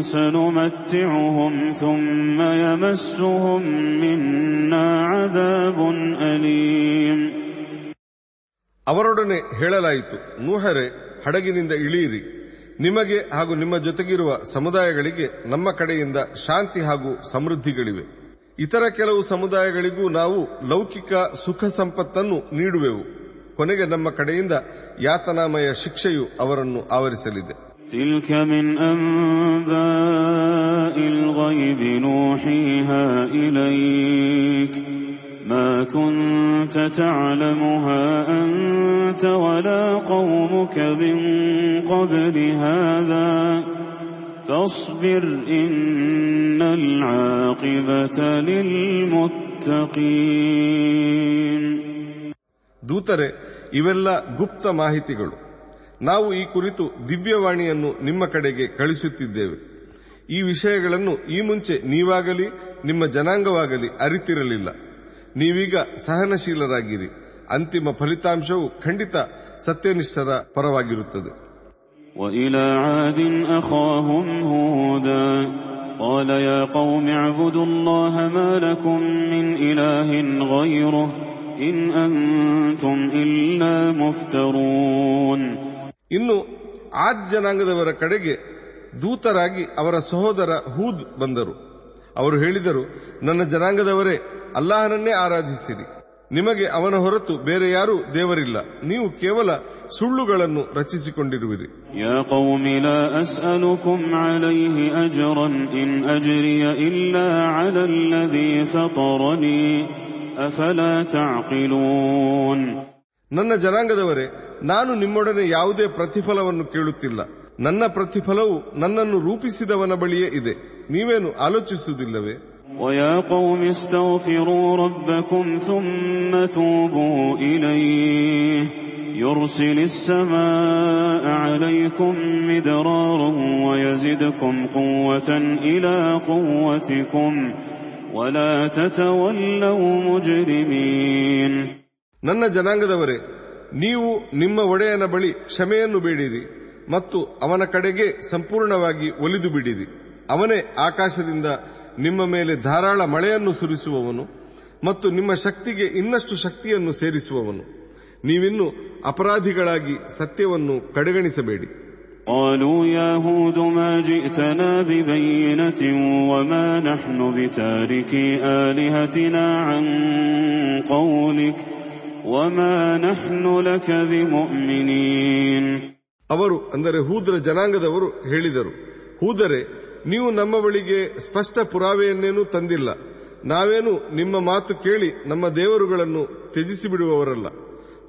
سنمتعهم ثم يمسهم منا عذاب أليم ಅವರೊಡನೆ ಹೇಳಲಾಯಿತು ನೂಹರೆ ಹಡಗಿನಿಂದ ಇಳಿಯಿರಿ ನಿಮಗೆ ಹಾಗೂ ನಿಮ್ಮ ಜೊತೆಗಿರುವ ಸಮುದಾಯಗಳಿಗೆ ನಮ್ಮ ಕಡೆಯಿಂದ ಶಾಂತಿ ಹಾಗೂ ಸಮೃದ್ಧಿಗಳಿವೆ ಇತರ ಕೆಲವು ಸಮುದಾಯಗಳಿಗೂ ನಾವು ಲೌಕಿಕ ಸುಖ ಸಂಪತ್ತನ್ನು ನೀಡುವೆವು ಕೊನೆಗೆ ನಮ್ಮ ಕಡೆಯಿಂದ ಯಾತನಾಮಯ ಶಿಕ್ಷೆಯು ಅವರನ್ನು ಆವರಿಸಲಿದೆ تلك من أنباء الغيب نوحيها إليك ما كنت تعلمها أنت ولا قومك من قبل هذا فاصبر إن العاقبة للمتقين ದೂತರೆ ಇವೆಲ್ಲ ಗುಪ್ತ ಮಾಹಿತಿಗಳು ನಾವು ಈ ಕುರಿತು ದಿವ್ಯವಾಣಿಯನ್ನು ನಿಮ್ಮ ಕಡೆಗೆ ಕಳಿಸುತ್ತಿದ್ದೇವೆ ಈ ವಿಷಯಗಳನ್ನು ಈ ಮುಂಚೆ ನೀವಾಗಲಿ ನಿಮ್ಮ ಜನಾಂಗವಾಗಲಿ ಅರಿತಿರಲಿಲ್ಲ ನೀವೀಗ ಸಹನಶೀಲರಾಗಿರಿ ಅಂತಿಮ ಫಲಿತಾಂಶವು ಖಂಡಿತ ಸತ್ಯನಿಷ್ಠರ ಪರವಾಗಿರುತ್ತದೆ وإلى عاد أخاهم هودا قال يا قوم اعبدوا الله ما لكم من إله غيره إن أنتم إلا مفترون ಇನ್ನು ಆದ್ ಜನಾಂಗದವರ ಕಡೆಗೆ ದೂತರಾಗಿ ಅವರ ಸಹೋದರ ಹೂದ್ ಬಂದರು ಅವರು ಹೇಳಿದರು ನನ್ನ ಜನಾಂಗದವರೇ ಅಲ್ಲಾಹನನ್ನೇ ಆರಾಧಿಸಿರಿ. ನಿಮಗೆ ಅವನ ಹೊರತು ಬೇರೆ ಯಾರೂ ದೇವರಿಲ್ಲ. ನೀವು ಕೇವಲ ಸುಳ್ಳುಗಳನ್ನು ರಚಿಸಿಕೊಂಡಿರುವಿರಿ. ನನ್ನ ಜನಾಂಗದವರೇ ನಾನು ನಿಮ್ಮೊಡನೆ ಯಾವುದೇ ಪ್ರತಿಫಲವನ್ನು ಕೇಳುತ್ತಿಲ್ಲ. ನನ್ನ ಪ್ರತಿಫಲವು ನನ್ನನ್ನು ರೂಪಿಸಿದವನ ಬಳಿಯೇ ಇದೆ. ನೀವೇನು ಆಲೋಚಿಸುವುದಿಲ್ಲವೇ? ويا قوم استغفروا ربكم ثم توبوا إليه يرسل السماء عليكم مدرارا ويزدكم قوة إلى قوتكم ولا تتولوا مجرمين ನನ್ನ ಜನಾಂಗದವರೇ ನೀವು ನಿಮ್ಮ ಒಡೆಯನ ಬಳಿ ಕ್ಷಮೆಯನ್ನು ಬೇಡಿರಿ ಮತ್ತು ಅವನ ಕಡೆಗೆ ಸಂಪೂರ್ಣವಾಗಿ ಒಲಿದು ಬಿಡಿರಿ ಅವನೇ ಆಕಾಶದಿಂದ ನಿಮ್ಮ ಮೇಲೆ ಧಾರಾಳ ಮಳೆಯನ್ನು ಸುರಿಸುವವನು ಮತ್ತು ನಿಮ್ಮ ಶಕ್ತಿಗೆ ಇನ್ನಷ್ಟು ಶಕ್ತಿಯನ್ನು ಸೇರಿಸುವವನು ನೀವಿನ್ನು ಅಪರಾಧಿಗಳಾಗಿ ಸತ್ಯವನ್ನು ಕಡೆಗಣಿಸಬೇಡಿ قالوا يا هود ما جئتنا ببينة وما نحن بتاركي آلهتنا عن قولك وما نحن لك بمؤمنين ಅವರು ಅಂದರೆ ಹೂದ್ರ ಜನಾಂಗದವರು ಹೇಳಿದರು ಹೂದರೆ ನೀವು ನಮ್ಮ ಬಳಿಗೆ ಸ್ಪಷ್ಟ ಪುರಾವೆಯನ್ನೇನೂ ತಂದಿಲ್ಲ ನಾವೇನು ನಿಮ್ಮ ಮಾತು ಕೇಳಿ ನಮ್ಮ ದೇವರುಗಳನ್ನು ತ್ಯಜಿಸಿ ಬಿಡುವವರಲ್ಲ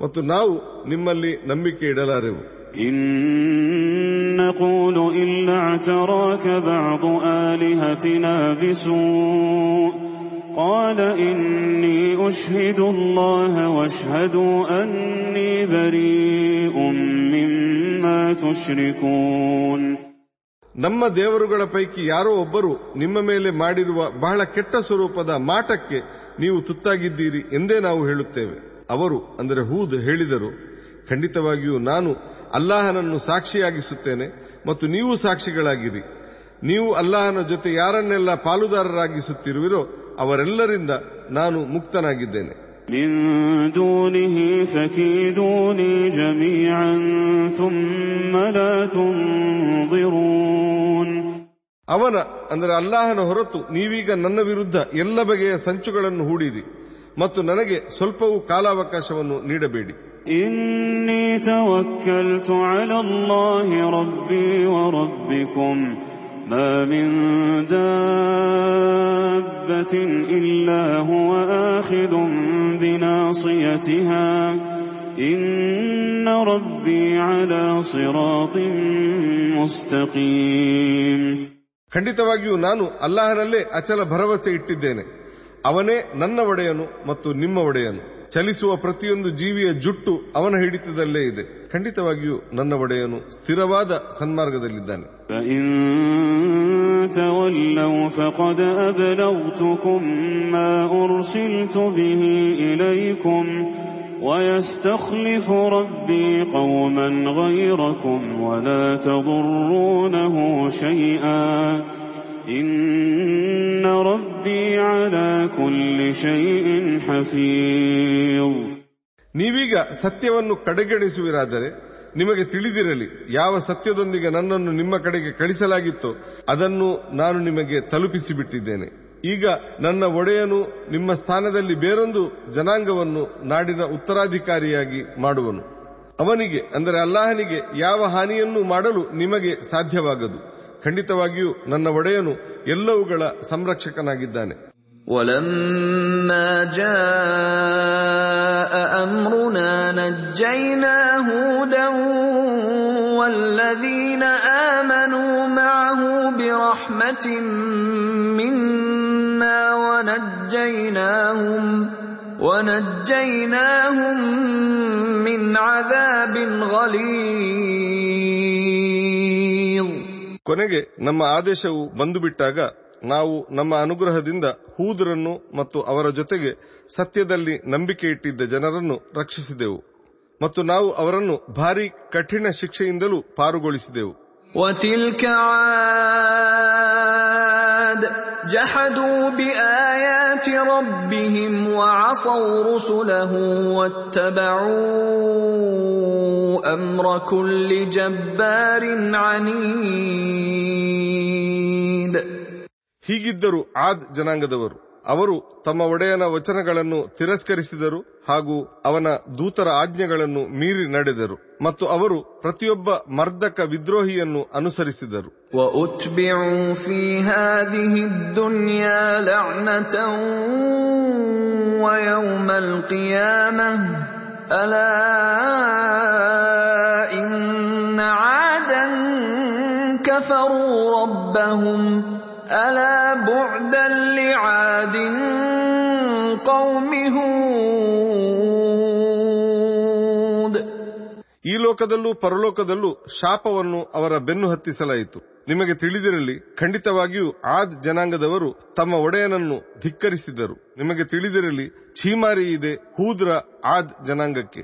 ಮತ್ತು ನಾವು ನಿಮ್ಮಲ್ಲಿ ನಂಬಿಕೆ ಇಡಲಾರೆವು إن نقول إلا اعتراك بعض آلهتنا بسوء قال إني أشهد الله واشهدوا أني بريء مما تشركون ನಮ್ಮ ದೇವರುಗಳ ಪೈಕಿ ಯಾರೋ ಒಬ್ಬರು ನಿಮ್ಮ ಮೇಲೆ ಮಾಡಿರುವ ಬಹಳ ಕೆಟ್ಟ ಸ್ವರೂಪದ ಮಾಟಕ್ಕೆ ನೀವು ತುತ್ತಾಗಿದ್ದೀರಿ ಎಂದೇ ನಾವು ಹೇಳುತ್ತೇವೆ. ಅವರು, ಅಂದರೆ ಹೂದ್, ಹೇಳಿದರು, ಖಂಡಿತವಾಗಿಯೂ ನಾನು ಅಲ್ಲಾಹನನ್ನು ಸಾಕ್ಷಿಯಾಗಿಸುತ್ತೇನೆ ಮತ್ತು ನೀವು ಸಾಕ್ಷಿಗಳಾಗಿರಿ. ನೀವು ಅಲ್ಲಾಹನ ಜೊತೆ ಯಾರನ್ನೆಲ್ಲ ಪಾಲುದಾರರಾಗಿಸುತ್ತಿರುವಿರೋ ಅವರೆಲ್ಲರಿಂದ ನಾನು ಮುಕ್ತನಾಗಿದ್ದೇನೆ. من دونه فكيدوني جميعا ثم لا تنظرون ಅವನ ಅಂದರೆ ಅಲ್ಲಾಹನ ಹೊರತು ನೀವೀಗ ನನ್ನ ವಿರುದ್ಧ ಎಲ್ಲ ಬಗೆಯ ಸಂಚುಗಳನ್ನು ಹೂಡಿರಿ ಮತ್ತು ನನಗೆ ಸ್ವಲ್ಪವೂ ಕಾಲಾವಕಾಶವನ್ನು ನೀಡಬೇಡಿ إني توكلت على الله ربي وربكم ما من دابة إلا هو آخذ بناصيتها إن ربي على صراط مستقيم ಖಂಡಿತವಾಗಿಯೂ ನಾನು ಅಲ್ಲಾಹನಲ್ಲೇ ಅಚಲ ಭರವಸೆ ಇಟ್ಟಿದ್ದೇನೆ ಅವನೇ ನನ್ನ ಒಡೆಯನು ಮತ್ತು ನಿಮ್ಮ ಒಡೆಯನು ಚಲಿಸುವ ಪ್ರತಿಯೊಂದು ಜೀವಿಯ ಜುಟ್ಟು ಅವನ ಹಿಡಿತದಲ್ಲೇ ಇದೆ ಖಂಡಿತವಾಗಿಯೂ ನನ್ನ ಒಡೆಯನು ಸ್ಥಿರವಾದ ಸನ್ಮಾರ್ಗದಲ್ಲಿದ್ದಾನೆ فإن تولوا فقد أبلغتكم ما أرسلت به إليكم ويستخلف ربي قوما غيركم ولا تضرونه شيئا إن ربي على كل شيء حفيظ ನೀವೀಗ ಸತ್ಯವನ್ನು ಕಡೆಗಣಿಸುವಿರಾದರೆ ನಿಮಗೆ ತಿಳಿದಿರಲಿ ಯಾವ ಸತ್ಯದೊಂದಿಗೆ ನನ್ನನ್ನು ನಿಮ್ಮ ಕಡೆಗೆ ಕಳಿಸಲಾಗಿತ್ತೋ ಅದನ್ನು ನಾನು ನಿಮಗೆ ತಲುಪಿಸಿಬಿಟ್ಟಿದ್ದೇನೆ ಈಗ ನನ್ನ ಒಡೆಯನು ನಿಮ್ಮ ಸ್ಥಾನದಲ್ಲಿ ಬೇರೊಂದು ಜನಾಂಗವನ್ನು ನಾಡಿನ ಉತ್ತರಾಧಿಕಾರಿಯಾಗಿ ಮಾಡುವನು ಅವನಿಗೆ ಅಂದರೆ ಅಲ್ಲಾಹನಿಗೆ ಯಾವ ಹಾನಿಯನ್ನೂ ಮಾಡಲು ನಿಮಗೆ ಸಾಧ್ಯವಾಗದು ಖಂಡಿತವಾಗಿಯೂ ನನ್ನ ಒಡೆಯನು ಎಲ್ಲವುಗಳ ಸಂರಕ್ಷಕನಾಗಿದ್ದಾನೆ ولما جاء امرنا نجينا هودا والذين امنوا معه برحمه منا ونجيناهم ونجيناهم من عذاب غليظ ಕೊನೆಗೆ ನಮ್ಮ ಆದೇಶವು ಬಂದು ಬಿಟ್ಟಾಗ ನಾವು ನಮ್ಮ ಅನುಗ್ರಹದಿಂದ ಹೂದರನ್ನು ಮತ್ತು ಅವರ ಜೊತೆಗೆ ಸತ್ಯದಲ್ಲಿ ನಂಬಿಕೆ ಇಟ್ಟಿದ್ದ ಜನರನ್ನು ರಕ್ಷಿಸಿದೆವು. ಮತ್ತು ನಾವು ಅವರನ್ನು ಭಾರಿ ಕಠಿಣ ಶಿಕ್ಷೆಯಿಂದಲೂ ಪಾರುಗೊಳಿಸಿದೆವು. وتلك عاد جحدوا بايات ربهم وعصوا رسله واتبعوا امر كل جبار عنيد ಹೀಗಿದ್ದರು ಆದ್ ಜನಾಂಗದವರು ಅವರು ತಮ್ಮ ಒಡೆಯನ ವಚನಗಳನ್ನು ತಿರಸ್ಕರಿಸಿದರು ಹಾಗೂ ಅವನ ದೂತರ ಆಜ್ಞೆಗಳನ್ನು ಮೀರಿ ನಡೆದರು ಮತ್ತು ಅವರು ಪ್ರತಿಯೊಬ್ಬ ಮರ್ದಕ ವಿದ್ರೋಹಿಯನ್ನು ಅನುಸರಿಸಿದರು. ಅಲ في هذه الدنيا لعنه ويوم القيامه الا ان عادا كفروا ربهم الا بعدا لعاد قوم هود ಈ ಲೋಕದಲ್ಲೂ ಪರಲೋಕದಲ್ಲೂ ಶಾಪವನ್ನು ಅವರ ಬೆನ್ನು ಹತ್ತಿಸಲಾಯಿತು ನಿಮಗೆ ತಿಳಿದಿರಲಿ ಖಂಡಿತವಾಗಿಯೂ ಆದ್ ಜನಾಂಗದವರು ತಮ್ಮ ಒಡೆಯನನ್ನು ಧಿಕ್ಕರಿಸಿದರು ನಿಮಗೆ ತಿಳಿದಿರಲಿ ಛೀಮಾರಿ ಇದೆ ಹೂದ್ರ ಆದ್ ಜನಾಂಗಕ್ಕೆ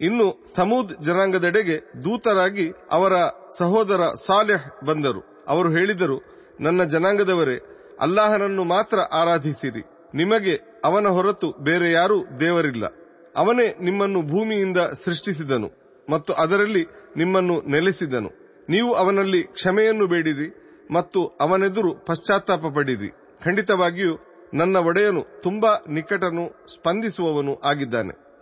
ಇನ್ನು ಸಮೂದ್ ಜನಾಂಗದೆಡೆಗೆ ದೂತರಾಗಿ ಅವರ ಸಹೋದರ ಸಾಲೆಹ್ ಬಂದರು. ಅವರು ಹೇಳಿದರು, ನನ್ನ ಜನಾಂಗದವರೇ, ಅಲ್ಲಾಹನನ್ನು ಮಾತ್ರ ಆರಾಧಿಸಿರಿ. ನಿಮಗೆ ಅವನ ಹೊರತು ಬೇರೆ ಯಾರೂ ದೇವರಿಲ್ಲ. ಅವನೇ ನಿಮ್ಮನ್ನು ಭೂಮಿಯಿಂದ ಸೃಷ್ಟಿಸಿದನು ಮತ್ತು ಅದರಲ್ಲಿ ನಿಮ್ಮನ್ನು ನೆಲೆಸಿದನು. ನೀವು ಅವನಲ್ಲಿ ಕ್ಷಮೆಯನ್ನು ಬೇಡಿರಿ ಮತ್ತು ಅವನೆದುರು ಪಶ್ಚಾತ್ತಾಪ ಪಡಿರಿ ಖಂಡಿತವಾಗಿಯೂ ನನ್ನ ಒಡೆಯನು ತುಂಬಾ ನಿಕಟನು ಸ್ಪಂದಿಸುವವನು ಆಗಿದ್ದಾನೆ.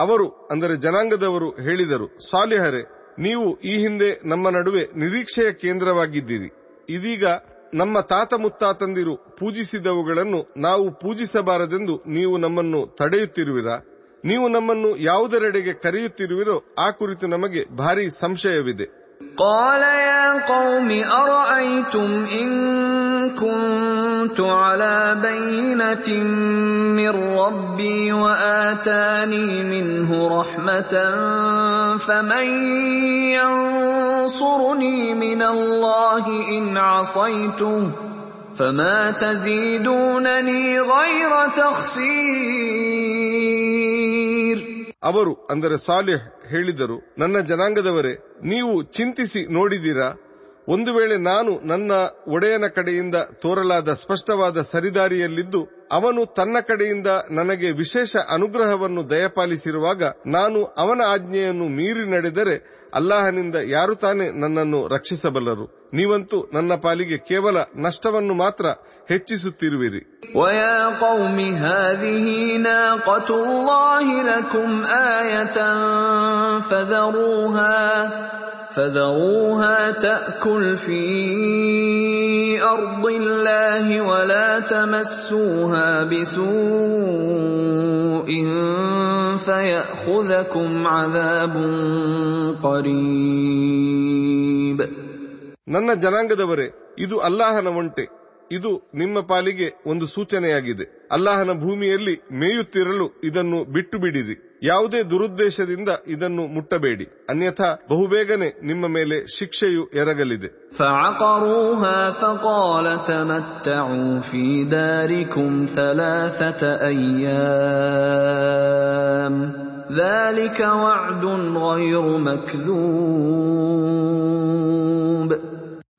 ಅವರು, ಅಂದರೆ ಜನಾಂಗದವರು ಹೇಳಿದರು ಸಾಲಿಹರೇ ನೀವು ಈ ಹಿಂದೆ ನಮ್ಮ ನಡುವೆ ನಿರೀಕ್ಷೆಯ ಕೇಂದ್ರವಾಗಿದ್ದೀರಿ. ಇದೀಗ ನಮ್ಮ ತಾತ ಮುತ್ತಾತಂದಿರು ಪೂಜಿಸಿದವುಗಳನ್ನು ನಾವು ಪೂಜಿಸಬಾರದೆಂದು ನೀವು ನಮ್ಮನ್ನು ತಡೆಯುತ್ತಿರುವಿರಾ? ನೀವು ನಮ್ಮನ್ನು ಯಾವುದರೆಡೆಗೆ ಕರೆಯುತ್ತಿರುವಿರೋ ಆ ಕುರಿತು ನಮಗೆ ಭಾರಿ ಸಂಶಯವಿದೆ. قال يا قوم ارايتم ان كنت على بينه من ربي واتاني منه رحمه فمن ينصرني من الله ان عصيته فما تزيدونني غير تخسير ಅವರು ಅಂದರೆ ಸಾಲಿಹ್ ಹೇಳಿದರು ನನ್ನ ಜನಾಂಗದವರೇ ನೀವು ಚಿಂತಿಸಿ ನೋಡಿದಿರಾ ಒಂದು ವೇಳೆ ನಾನು ನನ್ನ ಒಡೆಯನ ಕಡೆಯಿಂದ ತೋರಲಾದ ಸ್ಪಷ್ಟವಾದ ಸರಿದಾರಿಯಲ್ಲಿದ್ದು, ಅವನು ತನ್ನ ಕಡೆಯಿಂದ ನನಗೆ ವಿಶೇಷ ಅನುಗ್ರಹವನ್ನು ದಯಪಾಲಿಸಿರುವಾಗ ನಾನು ಅವನ ಆಜ್ಞೆಯನ್ನು ಮೀರಿ ನಡೆದರೆ ಅಲ್ಲಾಹನಿಂದ ಯಾರು ತಾನೇ ನನ್ನನ್ನು ರಕ್ಷಿಸಬಲ್ಲರು? ನೀವಂತೂ ನನ್ನ ಪಾಲಿಗೆ ಕೇವಲ ನಷ್ಟವನ್ನು ಮಾತ್ರ ಹೆಚ್ಚಿಸುತ್ತಿರುವಿರಿ. ويا قوم هذه ناقة الله لكم آية فذروها فذروها تأكل في أرض الله ولا تمسوها بسوء فيأخذكم عذاب قريب ನನ್ನ ಜನಾಂಗದವರೇ ಇದು ಅಲ್ಲಾಹನ ಒಂಟೆ ಇದು ನಿಮ್ಮ ಪಾಲಿಗೆ ಒಂದು ಸೂಚನೆಯಾಗಿದೆ ಅಲ್ಲಾಹನ ಭೂಮಿಯಲ್ಲಿ ಮೇಯುತ್ತಿರಲು ಇದನ್ನು ಬಿಟ್ಟು ಬಿಡಿರಿ ಯಾವುದೇ ದುರುದ್ದೇಶದಿಂದ ಇದನ್ನು ಮುಟ್ಟಬೇಡಿ. ಅನ್ಯಥಾ ಬಹುಬೇಗನೆ ನಿಮ್ಮ ಮೇಲೆ ಶಿಕ್ಷೆಯು ಎರಗಲಿದೆ.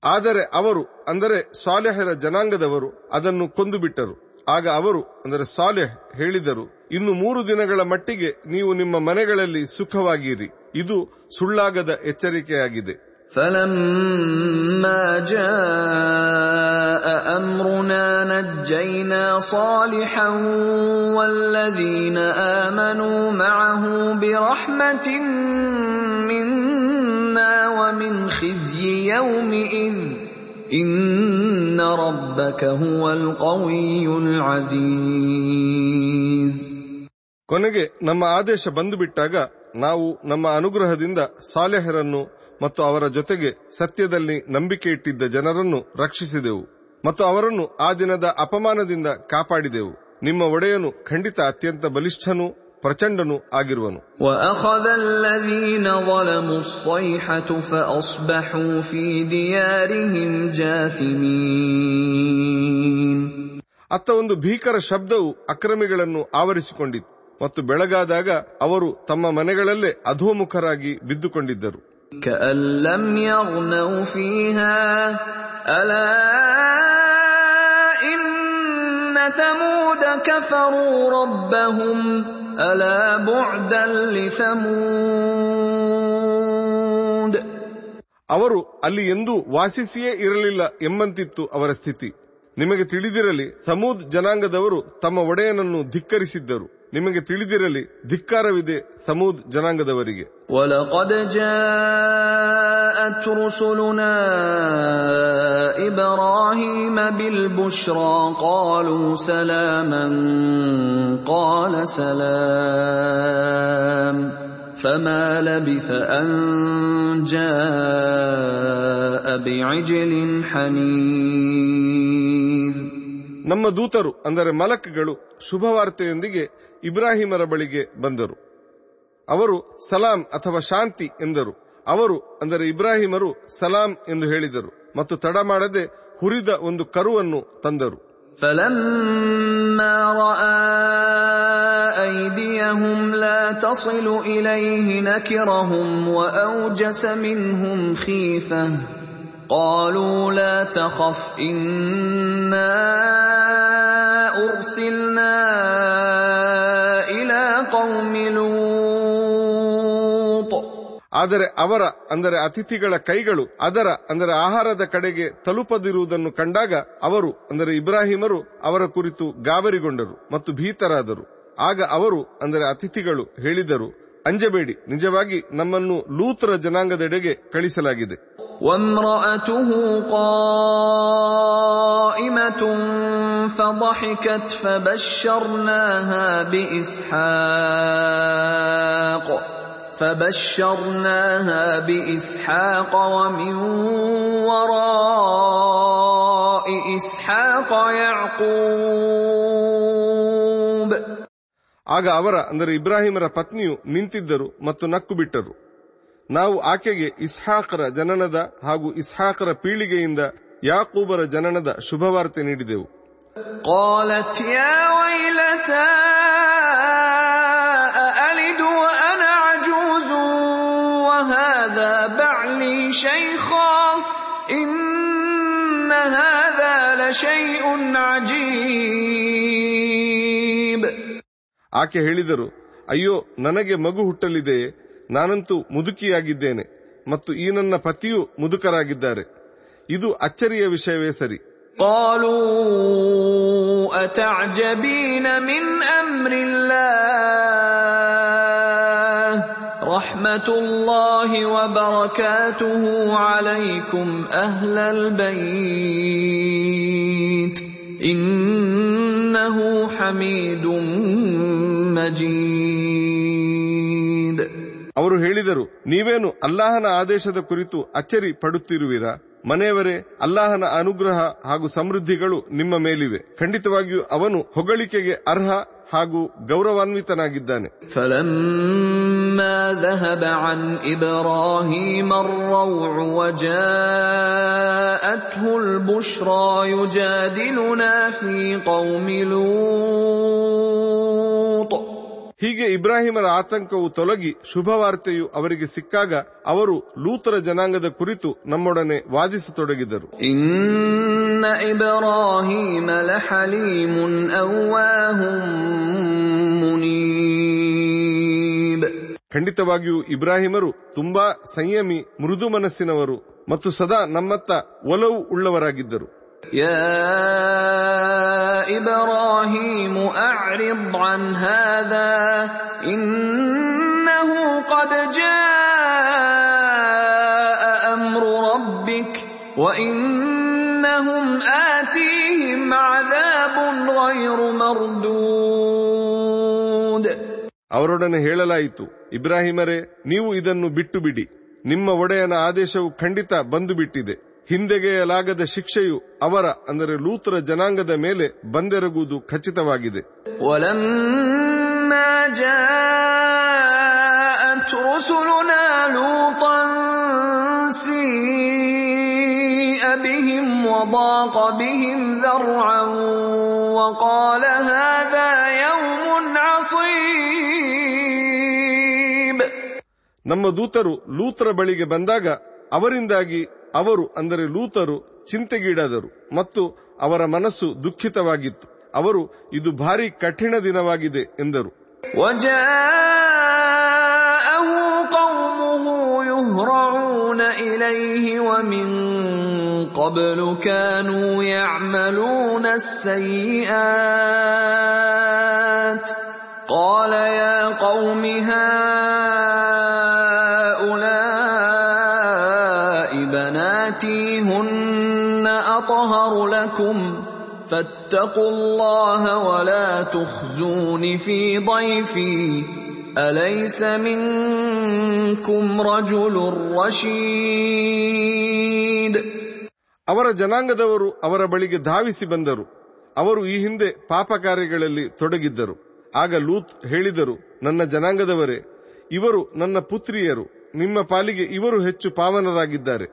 ಆದರೆ ಅವರು ಅಂದರೆ ಸಾಲೆಹರ ಜನಾಂಗದವರು ಅದನ್ನು ಕೊಂದುಬಿಟ್ಟರು. ಆಗ ಅವರು ಅಂದರೆ ಸಾಲೆಹ್ ಹೇಳಿದರು ಇನ್ನು ಮೂರು ದಿನಗಳ ಮಟ್ಟಿಗೆ ನೀವು ನಿಮ್ಮ ಮನೆಗಳಲ್ಲಿ ಸುಖವಾಗಿರಿ ಇದು ಸುಳ್ಳಾಗದ ಎಚ್ಚರಿಕೆಯಾಗಿದೆ فلما جاء امرنا نجينا صالحا والذين امنوا معه برحمه منا من خزي يومئذ ان ربك هو القوي العزيز ಕೊನೆಗೆ ನಮ್ಮ ಆದೇಶ ಬಂದು ಬಿಟ್ಟಾಗ ನಾವು ನಮ್ಮ ಅನುಗ್ರಹದಿಂದ ಸಾಲೆಹರನ್ನು ಮತ್ತು ಅವರ ಜೊತೆಗೆ ಸತ್ಯದಲ್ಲಿ ನಂಬಿಕೆ ಇಟ್ಟಿದ್ದ ಜನರನ್ನು ರಕ್ಷಿಸಿದೆವು ಮತ್ತು ಅವರನ್ನು ಆ ದಿನದ ಅಪಮಾನದಿಂದ ಕಾಪಾಡಿದೆವು ನಿಮ್ಮ ಒಡೆಯನು ಖಂಡಿತ ಅತ್ಯಂತ ಬಲಿಷ್ಠನೂ ಪ್ರಚಂಡನು ಆಗಿರುವನು. ಅತ್ತ ಒಂದು ಭೀಕರ ಶಬ್ದವು ಅಕ್ರಮಿಗಳನ್ನು ಆವರಿಸಿಕೊಂಡಿತು ಮತ್ತು ಬೆಳಗಾದಾಗ ಅವರು ತಮ್ಮ ಮನೆಗಳಲ್ಲೇ ಅಧೋಮುಖರಾಗಿ ಬಿದ್ದುಕೊಂಡಿದ್ದರು. ಅಲ ألا إن ثمود كفروا ربهم ألا بعدا لثمود ಅವರು ಅಲ್ಲಿ ಎಂದೂ ವಾಸಿಸಿಯೇ ಇರಲಿಲ್ಲ ಎಂಬಂತಿತ್ತು ಅವರ ಸ್ಥಿತಿ ನಿಮಗೆ ತಿಳಿದಿರಲಿ ಸಮೂದ್ ಜನಾಂಗದವರು ತಮ್ಮ ಒಡೆಯನನ್ನು ಧಿಕ್ಕರಿಸಿದ್ದರು ನಿಮಗೆ ತಿಳಿದಿರಲಿ ಧಿಕ್ಕಾರವಿದೆ ಸಮೂದ್ ಜನಾಂಗದವರಿಗೆ ولقد جاءت رسلنا إبراهيم بالبشرى قالوا سلاما قال سلام فما لبث أن جاء بعجل حنيذ ನಮ್ಮ ದೂತರು ಅಂದರೆ ಮಲಕ್ಗಳು ಶುಭವಾರ್ತೆಯೊಂದಿಗೆ ಇಬ್ರಾಹಿಮರ ಬಳಿಗೆ ಬಂದರು ಅವರು ಸಲಾಂ ಅಥವಾ ಶಾಂತಿ ಎಂದರು ಅವರು ಅಂದರೆ ಇಬ್ರಾಹಿಮರು ಸಲಾಂ ಎಂದು ಹೇಳಿದರು ಮತ್ತು ತಡ ಮಾಡದೆ ಹುರಿದ ಒಂದು ಕರುವನ್ನು ತಂದರು فلما راى ايديهم لا تصل اليه نكرهم واوجس منهم خيفه قالوا لا تخف انا ارسلنا الى قوم لوط ಆದರೆ ಅವರ, ಅಂದರೆ ಅತಿಥಿಗಳ ಕೈಗಳು ಅದರ, ಅಂದರೆ ಆಹಾರದ ಕಡೆಗೆ ತಲುಪದಿರುವುದನ್ನು ಕಂಡಾಗ ಅವರು, ಅಂದರೆ ಇಬ್ರಾಹಿಮರು ಅವರ ಕುರಿತು ಗಾಬರಿಗೊಂಡರು ಮತ್ತು ಭೀತರಾದರು. ಆಗ ಅವರು, ಅಂದರೆ ಅತಿಥಿಗಳು ಹೇಳಿದರು, ಅಂಜಬೇಡಿ, ನಿಜವಾಗಿ ನಮ್ಮನ್ನು ಲೂತ್ರ ಜನಾಂಗದೆಡೆಗೆ ಕಳಿಸಲಾಗಿದೆ. وامرأته قائمة فضحكت فبشرناها بإسحاق فبشرناها بإسحاق ومن وراء إسحاق يعقوب ಆಗ ಅವರ ಅಂದರೆ ಇಬ್ರಾಹಿಮರ ಪತ್ನಿಯು ನಿಂತಿದ್ದರು ಮತ್ತು ನಕ್ಕು ಬಿಟ್ಟರು ನಾವು ಆಕೆಗೆ ಇಸ್ಹಾಕರ ಜನನದ ಹಾಗೂ ಇಸ್ಹಾಕರ ಪೀಳಿಗೆಯಿಂದ ಯಾಕೂಬರ ಜನನದ ಶುಭವಾರ್ತೆ ನೀಡಿದೆವು. ಆಕೆ ಹೇಳಿದರು ಅಯ್ಯೋ ನನಗೆ ಮಗು ಹುಟ್ಟಲಿದೆ ನಾನಂತೂ ಮುದುಕಿಯಾಗಿದ್ದೇನೆ ಮತ್ತು ಈ ನನ್ನ ಪತಿಯೂ ಮುದುಕರಾಗಿದ್ದಾರೆ ಇದು ಅಚ್ಚರಿಯ ವಿಷಯವೇ ಸರಿ قالوا أتعجبين من أمر الله رحمة الله وبركاته عليكم أهل البيت إنه حميد مجيد ಅವರು ಹೇಳಿದರು ನೀವೇನು ಅಲ್ಲಾಹನ ಆದೇಶದ ಕುರಿತು ಅಚ್ಚರಿ ಪಡುತ್ತಿರುವಿರಾ ಮನೆಯವರೇ ಅಲ್ಲಾಹನ ಅನುಗ್ರಹ ಹಾಗೂ ಸಮೃದ್ಧಿಗಳು ನಿಮ್ಮ ಮೇಲಿವೆ ಖಂಡಿತವಾಗಿಯೂ ಅವನು ಹೊಗಳಿಕೆಗೆ ಅರ್ಹ ಹಾಗೂ ಗೌರವಾನ್ವಿತನಾಗಿದ್ದಾನೆ فلما ذهب عن ابراهيم الروع وجاءته البشرى يجادلنا في قوم لوط ಹೀಗೆ ಇಬ್ರಾಹಿಮರ ಆತಂಕವು ತೊಲಗಿ ಶುಭವಾರ್ತೆಯು ಅವರಿಗೆ ಸಿಕ್ಕಾಗ ಅವರು ಲೂತರ ಜನಾಂಗದ ಕುರಿತು ನಮ್ಮೊಡನೆ ವಾದಿಸತೊಡಗಿದರು. ಇನ್ನ ಇಬ್ರಾಹಿಮ ಲಹಲೀಮುನ್ ಮುನೀಬ್. ಖಂಡಿತವಾಗಿಯೂ ಇಬ್ರಾಹಿಮರು ತುಂಬಾ ಸಂಯಮಿ ಮೃದು ಮನಸ್ಸಿನವರು ಮತ್ತು ಸದಾ ನಮ್ಮತ್ತ ಒಲವು ಉಳ್ಳವರಾಗಿದ್ದರು. يا إبراهيم أعرض عن هذا إنه قد جاء ربك وانهم اتيهم عذاب غير مردود ಅವರೊಡನೆ ಹೇಳಲಾಯಿತು ಇಬ್ರಾಹಿಮರೇ ನೀವು ಇದನ್ನು ಬಿಟ್ಟು ಬಿಡಿ ನಿಮ್ಮ ಒಡೆಯನ ಆದೇಶವು ಖಂಡಿತ ಬಂದು ಬಿಟ್ಟಿದೆ ಹಿಂದೆಗೆಯಲಾಗದ ಶಿಕ್ಷೆಯು ಅವರ ಅಂದರೆ ಲೂತರ ಜನಾಂಗದ ಮೇಲೆ ಬಂದೆರಗುವುದು ಖಚಿತವಾಗಿದೆ ولما جاءت رسلنا لوطا سيء بهم وضاق بهم ذرعا وقال هذا يوم عصيب ನಮ್ಮ ದೂತರು ಲೂತರ ಬಳಿಗೆ ಬಂದಾಗ ಅವರಿಂದಾಗಿ ಅವರು ಅಂದರೆ ಲೂತರು ಚಿಂತೆಗೀಡಾದರು ಮತ್ತು ಅವರ ಮನಸ್ಸು ದುಃಖಿತವಾಗಿತ್ತು ಅವರು ಇದು ಭಾರಿ ಕಠಿಣ ದಿನವಾಗಿದೆ ಎಂದರು وجاءه قومه يهرعون إليه ومن قبل كانوا يعملون السيئات قال يا قوم هؤلاء بناتي هن أطهر لكم فاتقوا الله ولا تخزون في ضيفي أليس منكم رجل رشيد ಅವರ ಜನಾಂಗದವರು ಅವರ ಬಳಿಗೆ ಧಾವಿಸಿ ಬಂದರು ಅವರು ಈ ಹಿಂದೆ ಪಾಪ ಕಾರ್ಯಗಳಲ್ಲಿ ತೊಡಗಿದ್ದರು ಆಗ ಲೂತ್ ಹೇಳಿದರು ನನ್ನ ಜನಾಂಗದವರೇ ಇವರು ನನ್ನ ಪುತ್ರಿಯರು ನಿಮ್ಮ ಪಾಲಿಗೆ ಇವರು ಹೆಚ್ಚು ಪಾವನರಾಗಿದ್ದಾರೆ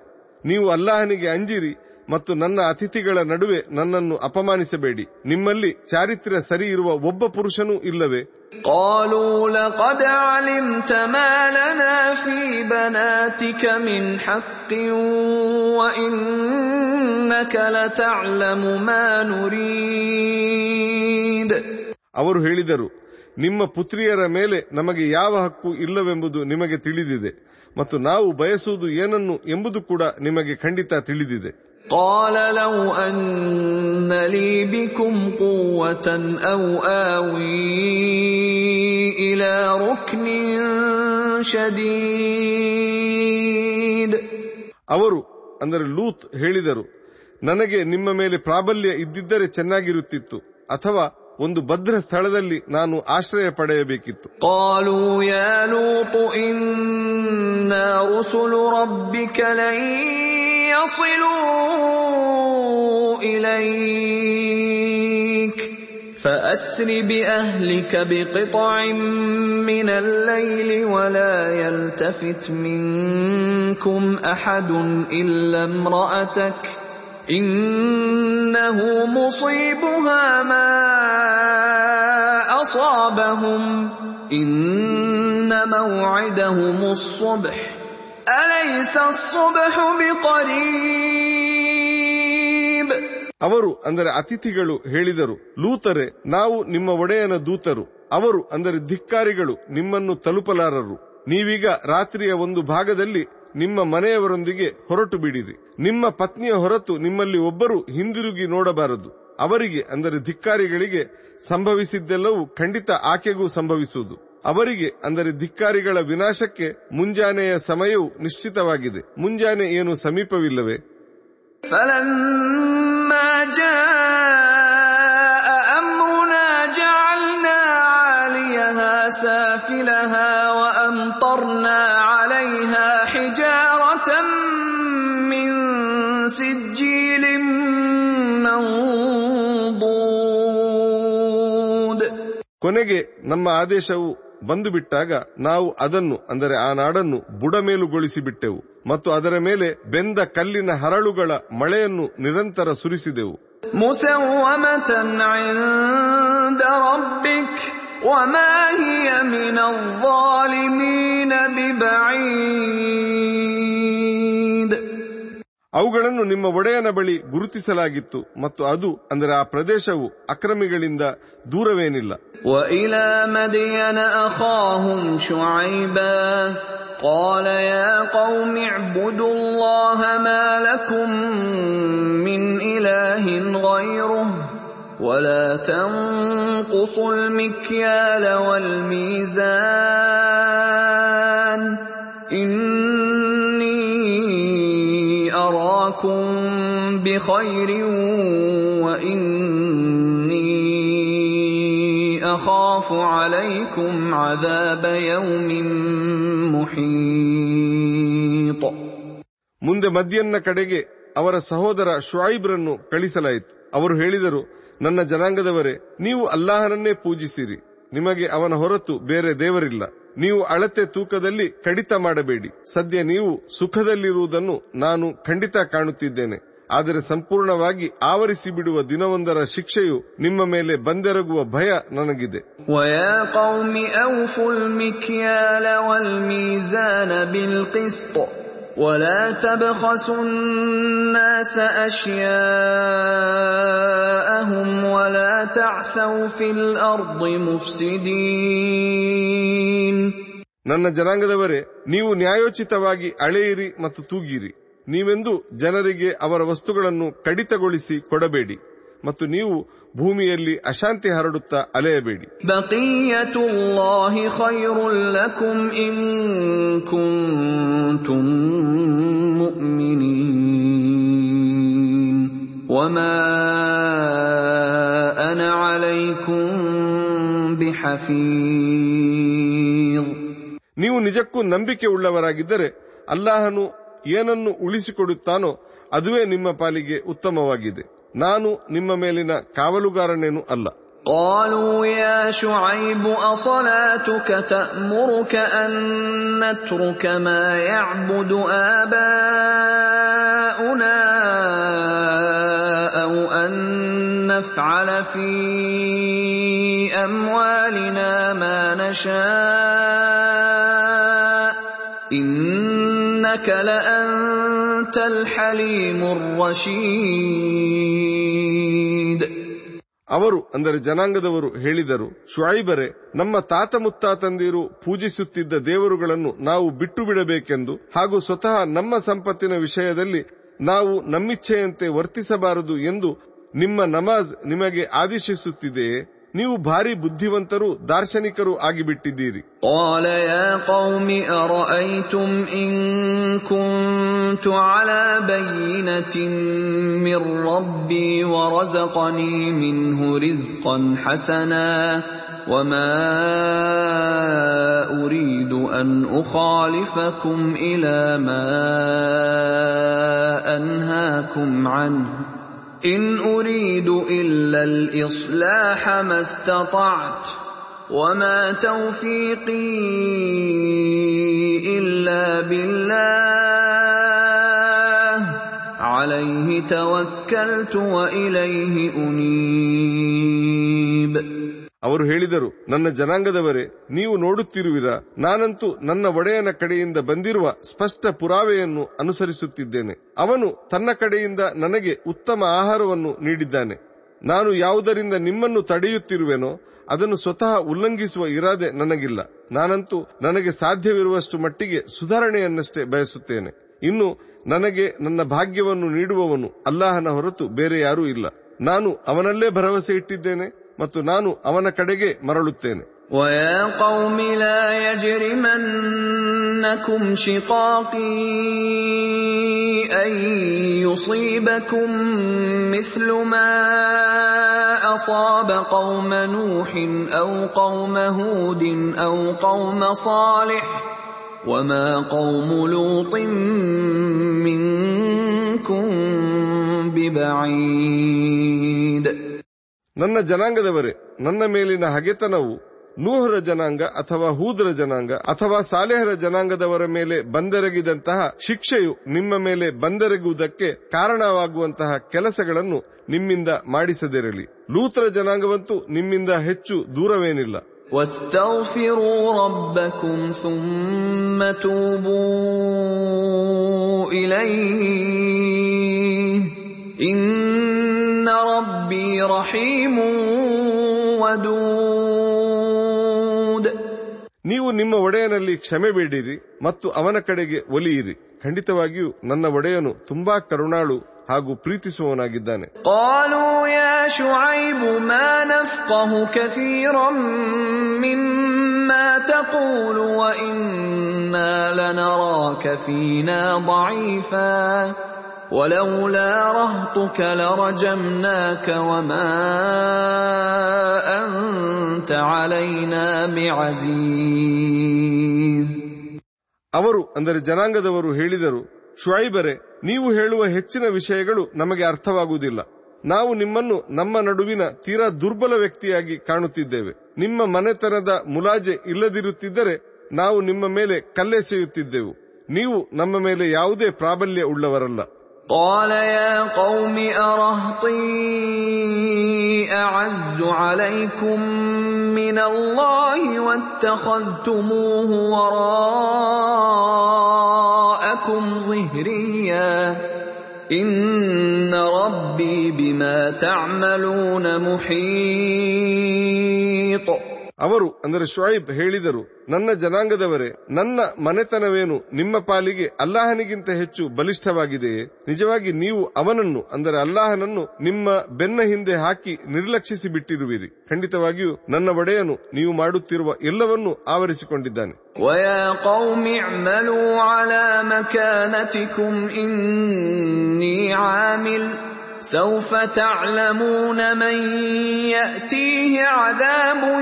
ನೀವು ಅಲ್ಲಾಹನಿಗೆ ಅಂಜಿರಿ ಮತ್ತು ನನ್ನ ಅತಿಥಿಗಳ ನಡುವೆ ನನ್ನನ್ನು ಅಪಮಾನಿಸಬೇಡಿ. ನಿಮ್ಮಲ್ಲಿ ಚಾರಿತ್ರ್ಯ ಸರಿ ಇರುವ ಒಬ್ಬ ಪುರುಷನೂ ಇಲ್ಲವೇ? ಅವರು ಹೇಳಿದರು ನಿಮ್ಮ ಪುತ್ರಿಯರ ಮೇಲೆ ನಮಗೆ ಯಾವ ಹಕ್ಕು ಇಲ್ಲವೆಂಬುದು ನಿಮಗೆ ತಿಳಿದಿದೆ. ಮತ್ತು ನಾವು ಬಯಸುವುದು ಏನನ್ನು ಎಂಬುದು ಕೂಡ ನಿಮಗೆ ಖಂಡಿತ ತಿಳಿದಿದೆ قال لو أن لي بكم قوة أو آوي إلى ركن شديد ಅವರು ಅಂದರೆ ಲೂತ್ ಹೇಳಿದರು ನನಗೆ ನಿಮ್ಮ ಮೇಲೆ ಪ್ರಾಬಲ್ಯ ಇದ್ದಿದ್ದರೆ ಚೆನ್ನಾಗಿರುತ್ತಿತ್ತು ಅಥವಾ ಒಂದು ಭದ್ರ ಸ್ಥಳದಲ್ಲಿ ನಾನು ಆಶ್ರಯ ಪಡೆಯಬೇಕಿತ್ತು قالوا يا لوط إنا رسل ربك لن يصلوا إليك فأسر بأهلك بقطع من الليل ولا يلتفت منكم أحد إلا امرأتك إنه مصيبها ما أصابهم إن موعدهم الصبح أليس الصبح بقريب ಅವರು ಅಂದರೆ ಅತಿಥಿಗಳು ಹೇಳಿದರು ಲೂತರೆ ನಾವು ನಿಮ್ಮ ಒಡೆಯನ ದೂತರು ಅವರು ಅಂದರೆ ಧಿಕ್ಕಾರಿಗಳು ನಿಮ್ಮನ್ನು ತಲುಪಲಾರರು ನೀವೀಗ ರಾತ್ರಿಯ ಒಂದು ಭಾಗದಲ್ಲಿ ನಿಮ್ಮ ಮನೆಯವರೊಂದಿಗೆ ಹೊರಟು ಬಿಡಿರಿ ನಿಮ್ಮ ಪತ್ನಿಯ ಹೊರತು ನಿಮ್ಮಲ್ಲಿ ಒಬ್ಬರು ಹಿಂದಿರುಗಿ ನೋಡಬಾರದು ಅವರಿಗೆ ಅಂದರೆ ಧಿಕ್ಕಾರಿಗಳಿಗೆ ಸಂಭವಿಸಿದ್ದೆಲ್ಲವೂ ಖಂಡಿತ ಆಕೆಗೂ ಸಂಭವಿಸುವುದು ಅವರಿಗೆ ಅಂದರೆ ಧಿಕ್ಕಾರಿಗಳ ವಿನಾಶಕ್ಕೆ ಮುಂಜಾನೆಯ ಸಮಯವು ನಿಶ್ಚಿತವಾಗಿದೆ ಮುಂಜಾನೆ ಏನು ಸಮೀಪವಿಲ್ಲವೇ فلما جاء أمرنا جعلنا عاليها سافلها ಕೊನೆಗೆ ನಮ್ಮ ಆದೇಶವು ಬಂದು ಬಿಟ್ಟಾಗ ನಾವು ಅದನ್ನು ಅಂದರೆ ಆ ನಾಡನ್ನು ಬುಡಮೇಲುಗೊಳಿಸಿ ಬಿಟ್ಟೆವು ಮತ್ತು ಅದರ ಮೇಲೆ ಬೆಂದ ಕಲ್ಲಿನ ಹರಳುಗಳ ಮಳೆಯನ್ನು ನಿರಂತರ ಸುರಿಸಿದೆವು مسومة عند ربك وما هي من الظالمين ببعيد ಅವುಗಳನ್ನು ನಿಮ್ಮ ಒಡೆಯನ ಬಳಿ ಗುರುತಿಸಲಾಗಿತ್ತು ಮತ್ತು ಅದು ಅಂದರೆ ಆ ಪ್ರದೇಶವು ಅಕ್ರಮಿಗಳಿಂದ ದೂರವೇನಿಲ್ಲ وإلى مدين أخاهم شعيبا قال يا قوم اعبدوا الله ما لكم من إله غيره ولا تنقصوا المكيال والميزان إني أراكم أراكم بخير وإني أخاف عليكم عذاب يوم محيط ಮುಂದೆ ಮದ್ಯನ್ನ ಕಡೆಗೆ ಅವರ ಸಹೋದರ ಶುಐಬ್ರನ್ನು ಕಳಿಸಲಾಯಿತು ಅವರು ಹೇಳಿದರು ನನ್ನ ಜನಾಂಗದವರೇ ನೀವು ಅಲ್ಲಾಹನನ್ನೇ ಪೂಜಿಸಿರಿ ನಿಮಗೆ ಅವನ ಹೊರತು ಬೇರೆ ದೇವರಿಲ್ಲ ನೀವು ಅಳತೆ ತೂಕದಲ್ಲಿ ಕಡಿತ ಮಾಡಬೇಡಿ ಸದ್ಯ ನೀವು ಸುಖದಲ್ಲಿರುವುದನ್ನು ನಾನು ಖಂಡಿತ ಕಾಣುತ್ತಿದ್ದೇನೆ ಆದರೆ ಸಂಪೂರ್ಣವಾಗಿ ಆವರಿಸಿ ಬಿಡುವ ದಿನವೊಂದರ ಶಿಕ್ಷೆಯು ನಿಮ್ಮ ಮೇಲೆ ಬಂದೆರಗುವ ಭಯ ನನಗಿದೆ ويا قوم أوفوا المكيال والميزان بالقسط ولا تبخسوا الناس أشياءهم ولا تعثوا في الأرض مفسدين ನನ್ನ ಜನಾಂಗದವರೇ ನೀವು ನ್ಯಾಯೋಚಿತವಾಗಿ ಅಳೆಯಿರಿ ಮತ್ತು ತೂಗಿರಿ ನೀವೆಂದು ಜನರಿಗೆ ಅವರ ವಸ್ತುಗಳನ್ನು ಕಡಿತಗೊಳಿಸಿ ಕೊಡಬೇಡಿ ಮತ್ತು ನೀವು ಭೂಮಿಯಲ್ಲಿ ಅಶಾಂತಿ ಹರಡುತ್ತಾ ಅಲೆಯಬೇಡಿ. ನೀವು ನಿಜಕ್ಕೂ ನಂಬಿಕೆ ಉಳ್ಳವರಾಗಿದ್ದರೆ ಅಲ್ಲಾಹನು ಏನನ್ನು ಉಳಿಸಿಕೊಡುತ್ತಾನೋ ಅದುವೇ ನಿಮ್ಮ ಪಾಲಿಗೆ ಉತ್ತಮವಾಗಿದೆ. ನಾನು ನಿಮ್ಮ ಮೇಲಿನ ಕಾವಲುಗಾರನೇನು ಅಲ್ಲ قالوا يا شعيب أصلاتك تأمرك أن نترك ما يعبد آباؤنا أو أن نفعل في أموالنا ما نشاء إنك لأنت الحليم الرشيد ಅವರು ಅಂದರೆ ಜನಾಂಗದವರು ಹೇಳಿದರು ಶುಐಬರೆ ನಮ್ಮ ತಾತ ಮುತ್ತಾತಂದಿರು ಪೂಜಿಸುತ್ತಿದ್ದ ದೇವರುಗಳನ್ನು ನಾವು ಬಿಟ್ಟು ಬಿಡಬೇಕೆಂದು ಹಾಗೂ ಸ್ವತಃ ನಮ್ಮ ಸಂಪತ್ತಿನ ವಿಷಯದಲ್ಲಿ ನಾವು ನಮ್ಮಿಚ್ಛೆಯಂತೆ ವರ್ತಿಸಬಾರದು ಎಂದು ನಿಮ್ಮ ನಮಾಜ್ ನಿಮಗೆ ಆದೇಶಿಸುತ್ತಿದೆಯೇ ನೀವು ಭಾರಿ ಬುದ್ಧಿವಂತರು ದಾರ್ಶನಿಕರು ಆಗಿಬಿಟ್ಟಿದ್ದೀರಿ قال يا قوم أرأيتم إن كنت على بينة من ربي ورزقني منه رزقا حسنا وما أريد أن أخالفكم إلى ما أنهاكم عنه إن أريد إلا الإصلاح ما استطعت وما توفيقي إلا بالله. عليه توكلت وإليه أنيب. ಅವರು ಹೇಳಿದರು, ನನ್ನ ಜನಾಂಗದವರೇ, ನೀವು ನೋಡುತ್ತಿರುವಿರಾ, ನಾನಂತೂ ನನ್ನ ಒಡೆಯನ ಕಡೆಯಿಂದ ಬಂದಿರುವ ಸ್ಪಷ್ಟ ಪುರಾವೆಯನ್ನು ಅನುಸರಿಸುತ್ತಿದ್ದೇನೆ. ಅವನು ತನ್ನ ಕಡೆಯಿಂದ ನನಗೆ ಉತ್ತಮ ಆಹಾರವನ್ನು ನೀಡಿದ್ದಾನೆ. ನಾನು ಯಾವುದರಿಂದ ನಿಮ್ಮನ್ನು ತಡೆಯುತ್ತಿರುವೆನೋ, ಅದನ್ನು ಸ್ವತಃ ಉಲ್ಲಂಘಿಸುವ ಇರಾದೆ ನನಗಿಲ್ಲ. ನಾನಂತೂ ನನಗೆ ಸಾಧ್ಯವಿರುವಷ್ಟು ಮಟ್ಟಿಗೆ ಸುಧಾರಣೆಯನ್ನಷ್ಟೇ ಬಯಸುತ್ತೇನೆ. ಇನ್ನು ನನಗೆ ನನ್ನ ಭಾಗ್ಯವನ್ನು ನೀಡುವವನು ಅಲ್ಲಾಹನ ಹೊರತು ಬೇರೆ ಯಾರೂ ಇಲ್ಲ. ನಾನು ಅವನಲ್ಲೇ ಭರವಸೆ ಇಟ್ಟಿದ್ದೇನೆ. ಮತ್ತು ನಾನು ಅವನ ಕಡೆಗೆ ಮರಳುತ್ತೇನೆ ويا قوم لا يجرمنكم شقاقي أن يصيبكم مثل ما أصاب قوم نوح أو قوم هود أو قوم صالح وما قوم لوط منكم ببعيد ನನ್ನ ಜನಾಂಗದವರೇ, ನನ್ನ ಮೇಲಿನ ಹಗೆತನವು ನೂಹರ ಜನಾಂಗ ಅಥವಾ ಹೂದ್ರ ಜನಾಂಗ ಅಥವಾ ಸಾಲೆಹರ ಜನಾಂಗದವರ ಮೇಲೆ ಬಂದೆರಗಿದಂತಹ ಶಿಕ್ಷೆಯು ನಿಮ್ಮ ಮೇಲೆ ಬಂದೆರಗುವುದಕ್ಕೆ ಕಾರಣವಾಗುವಂತಹ ಕೆಲಸಗಳನ್ನು ನಿಮ್ಮಿಂದ ಮಾಡಿಸದಿರಲಿ. ಲೂತ್ರ ಜನಾಂಗವಂತೂ ನಿಮ್ಮಿಂದ ಹೆಚ್ಚು ದೂರವೇನಿಲ್ಲ. ಇಲೈ ربي رحيم ودود ನೀವು ನಿಮ್ಮ ಒಡೆಯನಲ್ಲಿ ಕ್ಷಮೆ ಬೇಡಿರಿ ಮತ್ತು ಅವನ ಕಡೆಗೆ ಒಲಿಯಿರಿ ಖಂಡಿತವಾಗಿಯೂ ನನ್ನ ಒಡೆಯನು ತುಂಬಾ ಕರುಣಾಳು ಹಾಗೂ ಪ್ರೀತಿಸುವವನಾಗಿದ್ದಾನೆ قالوا يا شعيب ما نفقه كثيرا مما تقول وانا لنراك فينا ضعيفا ولولا رهطك لرجمناك وما انت علينا بعزيز ಅವರು ಅಂದರೆ ಜನಾಂಗದವರು ಹೇಳಿದರು ಶುಐಬರೆ ನೀವು ಹೇಳುವ ಹೆಚ್ಚಿನ ವಿಷಯಗಳು ನಮಗೆ ಅರ್ಥವಾಗುವುದಿಲ್ಲ ನಾವು ನಿಮ್ಮನ್ನು ನಮ್ಮ ನಡುವಿನ ತೀರಾ ದುರ್ಬಲ ವ್ಯಕ್ತಿಯಾಗಿ ಕಾಣುತ್ತಿದ್ದೇವೆ ನಿಮ್ಮ ಮನೆತನದ ಮುಲಾಜೆ ಇಲ್ಲದಿರುತ್ತಿದ್ದರೆ ನಾವು ನಿಮ್ಮ ಮೇಲೆ ಕಲ್ಲೆಸೆಯುತ್ತಿದ್ದೆವು ನೀವು ನಮ್ಮ ಮೇಲೆ ಯಾವುದೇ ಪ್ರಾಬಲ್ಯ ಉಳ್ಳವರಲ್ಲ قال يا قوم أرهطي أعز عليكم من الله واتخذتموه وراءكم ظهريا. إن ربي بما تعملون محيط. ಅವರು, ಅಂದರೆ ಶುಐಬ್ ಹೇಳಿದರು, ನನ್ನ ಜನಾಂಗದವರೇ, ನನ್ನ ಮನೆತನವೇನು ನಿಮ್ಮ ಪಾಲಿಗೆ ಅಲ್ಲಾಹನಿಗಿಂತ ಹೆಚ್ಚು ಬಲಿಷ್ಠವಾಗಿದೆಯೇ ನಿಜವಾಗಿ ನೀವು ಅವನನ್ನು, ಅಂದರೆ ಅಲ್ಲಾಹನನ್ನು ನಿಮ್ಮ ಬೆನ್ನ ಹಿಂದೆ ಹಾಕಿ ನಿರ್ಲಕ್ಷಿಸಿ ಬಿಟ್ಟಿರುವಿರಿ ಖಂಡಿತವಾಗಿಯೂ ನನ್ನ ಒಡೆಯನು ನೀವು ಮಾಡುತ್ತಿರುವ ಎಲ್ಲವನ್ನೂ ಆವರಿಸಿಕೊಂಡಿದ್ದಾನೆ. ويا قوم اعملوا على مكانتكم إني عامل سوف تعلمون من يأتيه عذاب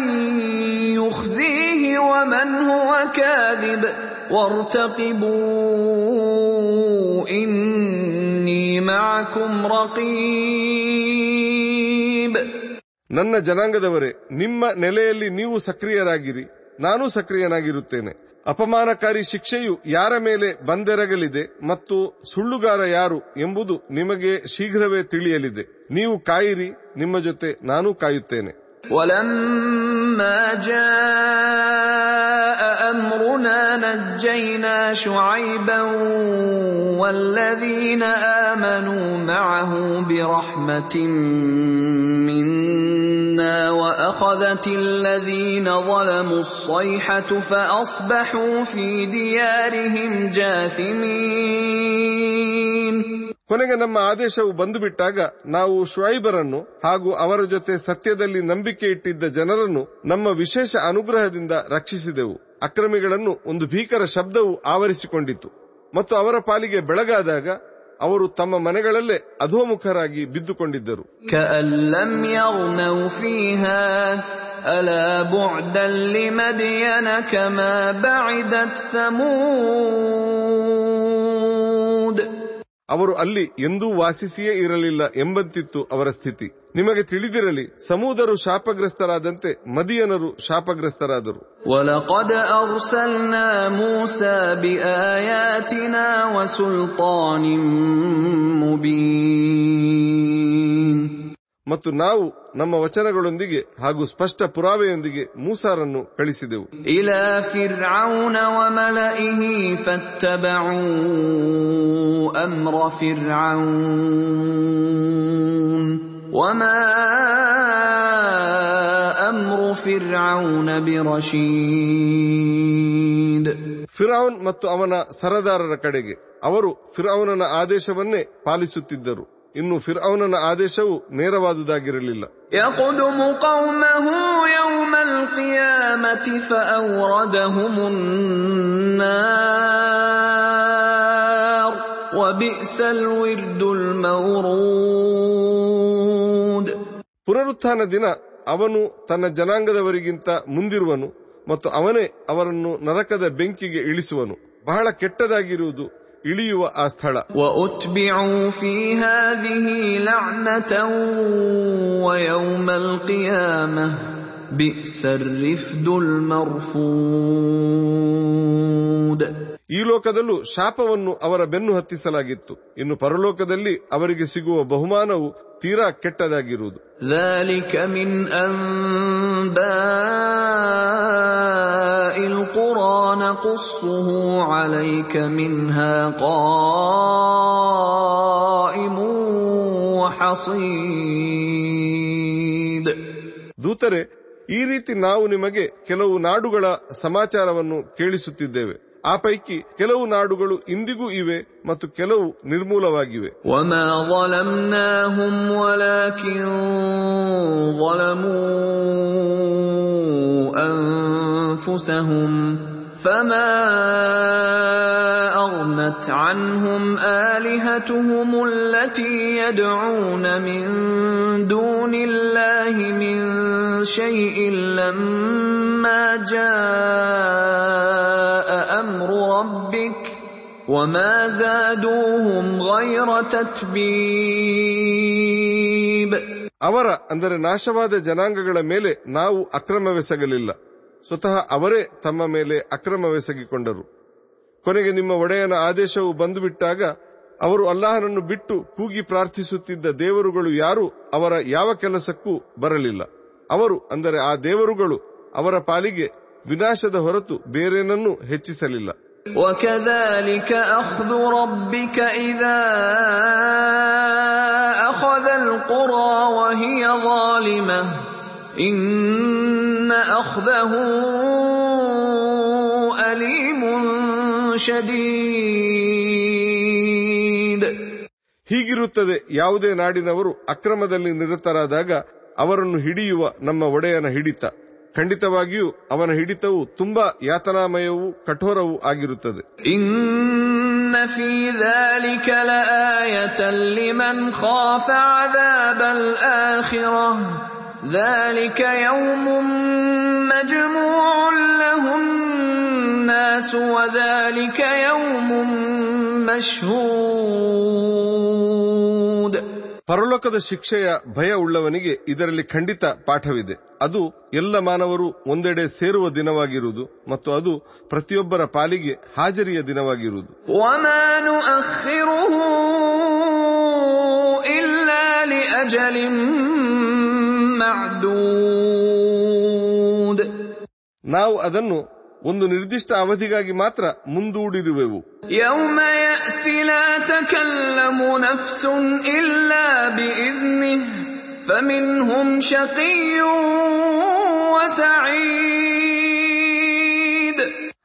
يخزيه ومن هو كاذب وارتقبوا إني معكم رقيب ನನ್ನ ಜನಾಂಗದವರೇ ನಿಮ್ಮ ನೆಲೆಯಲ್ಲಿ ನೀವು ಸಕ್ರಿಯರಾಗಿರಿ ನಾನು ಸಕ್ರಿಯನಾಗಿರುತ್ತೇನೆ ಅಪಮಾನಕಾರಿ ಶಿಕ್ಷೆಯು ಯಾರ ಮೇಲೆ ಬಂದೆರಗಲಿದೆ ಮತ್ತು ಸುಳ್ಳುಗಾರ ಯಾರು ಎಂಬುದು ನಿಮಗೆ ಶೀಘ್ರವೇ ತಿಳಿಯಲಿದೆ ನೀವು ಕಾಯಿರಿ ನಿಮ್ಮ ಜೊತೆ ನಾನು ಕಾಯುತ್ತೇನೆ ولما جاء امرنا نجينا شعيبا والذين امنوا معه برحمه منا واخذت الذين ظلموا الصيحه فاصبحوا في ديارهم جاثمين ಕೊನೆಗೆ ನಮ್ಮ ಆದೇಶವು ಬಂದು ಬಿಟ್ಟಾಗ ನಾವು ಶುಐಬರನ್ನು ಹಾಗೂ ಅವರ ಜೊತೆ ಸತ್ಯದಲ್ಲಿ ನಂಬಿಕೆ ಇಟ್ಟಿದ್ದ ಜನರನ್ನು ನಮ್ಮ ವಿಶೇಷ ಅನುಗ್ರಹದಿಂದ ರಕ್ಷಿಸಿದೆವು ಅಕ್ರಮಿಗಳನ್ನು ಒಂದು ಭೀಕರ ಶಬ್ದವು ಆವರಿಸಿಕೊಂಡಿತು ಮತ್ತು ಅವರ ಪಾಲಿಗೆ ಬೆಳಗಾದಾಗ ಅವರು ತಮ್ಮ ಮನೆಗಳಲ್ಲೇ ಅಧೋಮುಖರಾಗಿ ಬಿದ್ದುಕೊಂಡಿದ್ದರು. ಅವರು ಅಲ್ಲಿ ಎಂದೂ ವಾಸಿಸಿಯೇ ಇರಲಿಲ್ಲ ಎಂಬಂತಿತ್ತು ಅವರ ಸ್ಥಿತಿ. ನಿಮಗೆ ತಿಳಿದಿರಲಿ, ಸಮೂದರು ಶಾಪಗ್ರಸ್ತರಾದಂತೆ ಮದಿಯನರು ಶಾಪಗ್ರಸ್ತರಾದರು. ಮುಬೀನ್ ಮತ್ತು ನಾವು ನಮ್ಮ ವಚನಗಳೊಂದಿಗೆ ಹಾಗೂ ಸ್ಪಷ್ಟ ಪುರಾವೆಯೊಂದಿಗೆ ಮೂಸಾರನ್ನು ಕಳಿಸಿದೆವು. ಇಲ ಫಿರ್ಔನ ವಮಲೈಹಿ ಫತ್ತಬಉ ಅಮ್ರ ಫಿರ್ಔನ್. ವಮಾ ಅಮ್ರು ಫಿರ್ಔನ ಬಿರಶೀದ್. ಫಿರೌನ್ ಮತ್ತು ಅವನ ಸರದಾರರ ಕಡೆಗೆ ಅವರು ಫಿರೌನನ ಆದೇಶವನ್ನೇ ಪಾಲಿಸುತ್ತಿದ್ದರು. ಇನ್ನು ಫಿರ್ಅನ ಆದೇಶವು ನೇರವಾದುದಾಗಿರಲಿಲ್ಲ. ಪುನರುತ್ಥಾನ ದಿನ ಅವನು ತನ್ನ ಜನಾಂಗದವರಿಗಿಂತ ಮುಂದಿರುವನು ಮತ್ತು ಅವನೇ ಅವರನ್ನು ನರಕದ ಬೆಂಕಿಗೆ ಇಳಿಸುವನು. ಬಹಳ ಕೆಟ್ಟದಾಗಿರುವುದು ಇಳಿಯುವ ಆ ಸ್ಥಳ وأتبعوا في هذه لعنة ويوم القيامة بئس الرفد المرفود ಈ ಲೋಕದಲ್ಲೂ ಶಾಪವನ್ನು ಅವರ ಬೆನ್ನು ಹತ್ತಿಸಲಾಗಿತ್ತು. ಇನ್ನು ಪರಲೋಕದಲ್ಲಿ ಅವರಿಗೆ ಸಿಗುವ ಬಹುಮಾನವು ತೀರಾ ಕೆಟ್ಟದಾಗಿರುವುದು. ದೂತರೆ ಈ ರೀತಿ ನಾವು ನಿಮಗೆ ಕೆಲವು ನಾಡುಗಳ ಸಮಾಚಾರವನ್ನು ಕೇಳಿಸುತ್ತಿದ್ದೇವೆ. ಆ ಪೈಕಿ ಕೆಲವು ನಾಡುಗಳು ಇಂದಿಗೂ ಇವೆ ಮತ್ತು ಕೆಲವು ನಿರ್ಮೂಲವಾಗಿವೆ. ಒಮ ظلمناهم ولكن ظلموا أنفسهم فما أغنت عنهم آلهتهم التي يدعون من دون الله من شيء لما جاء أمر ربك وما زادوهم غير تتبيب ಅವರ ಅಂದರೆ ನಾಶವಾದ ಜನಾಂಗಗಳ ಮೇಲೆ ನಾವು ಅಕ್ರಮವೆಸಗಲಿಲ್ಲ ಸ್ವತಃ ಅವರೇ ತಮ್ಮ ಮೇಲೆ ಅಕ್ರಮವೆಸಗಿಕೊಂಡರು ಕೊನೆಗೆ ನಿಮ್ಮ ಒಡೆಯನ ಆದೇಶವು ಬಂದುಬಿಟ್ಟಾಗ ಅವರು ಅಲ್ಲಾಹನನ್ನು ಬಿಟ್ಟು ಕೂಗಿ ಪ್ರಾರ್ಥಿಸುತ್ತಿದ್ದ ದೇವರುಗಳು ಯಾರೂ ಅವರ ಯಾವ ಕೆಲಸಕ್ಕೂ ಬರಲಿಲ್ಲ ಅವರು ಅಂದರೆ ಆ ದೇವರುಗಳು ಅವರ ಪಾಲಿಗೆ ವಿನಾಶದ ಹೊರತು ಬೇರೇನನ್ನೂ ಹೆಚ್ಚಿಸಲಿಲ್ಲ وكذلك أخذ ربك إذا أخذ القرى وهي ظالمة إن أخذه أليم شديد ಹೀಗಿರುತ್ತದೆ ಯಾವುದೇ ನಾಡಿನವರು ಅಕ್ರಮದಲ್ಲಿ ನಿರತರಾದಾಗ ಅವರನ್ನು ಹಿಡಿಯುವ ನಮ್ಮ ಒಡೆಯನ ಹಿಡಿತ ಖಂಡಿತವಾಗಿಯೂ ಅವನ ಹಿಡಿತವು ತುಂಬಾ ಯಾತನಾಮಯವೂ ಕಠೋರವೂ ಆಗಿರುತ್ತದೆ إن في ذلك لآية لمن خاف عذاب الآخرة ذلك يوم مجموع له الناس وذلك يوم مشهود ಪರಲೋಕದ ಶಿಕ್ಷೆಯ ಭಯ ಉಳ್ಳವನಿಗೆ ಇದರಲ್ಲಿ ಖಂಡಿತ ಪಾಠವಿದೆ ಅದು ಎಲ್ಲ ಮಾನವರು ಒಂದೆಡೆ ಸೇರುವ ದಿನವಾಗಿರುವುದು ಮತ್ತು ಅದು ಪ್ರತಿಯೊಬ್ಬರ ಪಾಲಿಗೆ ಹಾಜರಿಯ ದಿನವಾಗಿರುವುದು وما ನಾವು ಅದನ್ನು ಒಂದು ನಿರ್ದಿಷ್ಟ ಅವಧಿಗಾಗಿ ಮಾತ್ರ ಮುಂದೂಡಿರುವೆವು.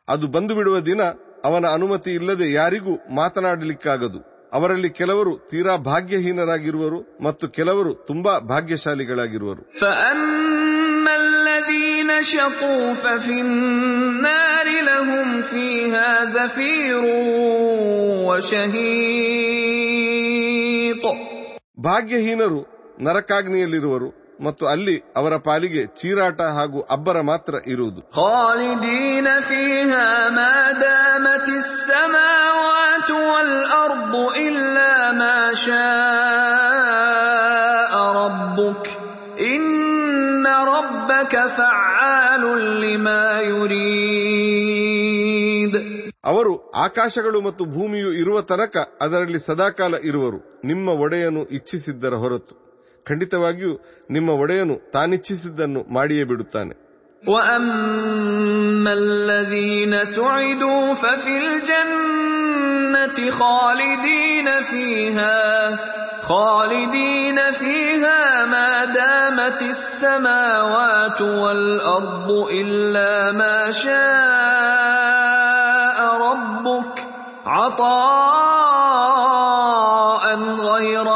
ಅದು ಬಂದು ಬಿಡುವ ದಿನ ಅವನ ಅನುಮತಿ ಇಲ್ಲದೆ ಯಾರಿಗೂ ಮಾತನಾಡಲಿಕ್ಕಾಗದು. ಅವರಲ್ಲಿ ಕೆಲವರು ತೀರಾ ಭಾಗ್ಯಹೀನರಾಗಿರುವರು ಮತ್ತು ಕೆಲವರು ತುಂಬಾ ಭಾಗ್ಯಶಾಲಿಗಳಾಗಿರುವರು. فأما الذين شقوا ففي النار لهم فيها زفير وشهيق ಭಾಗ್ಯಹೀನರು ನರಕಾಗ್ನಿಯಲ್ಲಿರುವರು ಮತ್ತು ಅಲ್ಲಿ ಅವರ ಪಾಲಿಗೆ ಚೀರಾಟ ಹಾಗೂ ಅಬ್ಬರ ಮಾತ್ರ ಇರುವುದು خالدين ಅವರು ಆಕಾಶಗಳು ಮತ್ತು ಭೂಮಿಯು ಇರುವ ತನಕ ಅದರಲ್ಲಿ ಸದಾಕಾಲ ಇರುವರು ನಿಮ್ಮ ಒಡೆಯನು ಇಚ್ಛಿಸಿದ್ದರ ಹೊರತು ಖಂಡಿತವಾಗಿಯೂ ನಿಮ್ಮ ಒಡೆಯನು ತಾನಿಚ್ಛಿಸಿದ್ದನ್ನು ಮಾಡಿಯೇ ಬಿಡುತ್ತಾನೆ واما الذين سعدوا ففي الجنه خالدين فيها خالدين فيها ما دامت السماوات والارض الا ما شاء ربك عطاء غير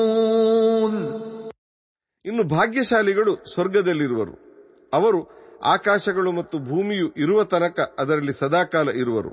مجذوذ ಇನ್ನು ಭಾಗ್ಯಶಾಲಿಗಳು ಸ್ವರ್ಗದಲ್ಲಿರುವರು ಅವರು ಆಕಾಶಗಳು ಮತ್ತು ಭೂಮಿಯು ಇರುವ ತನಕ ಅದರಲ್ಲಿ ಸದಾಕಾಲ ಇರುವರು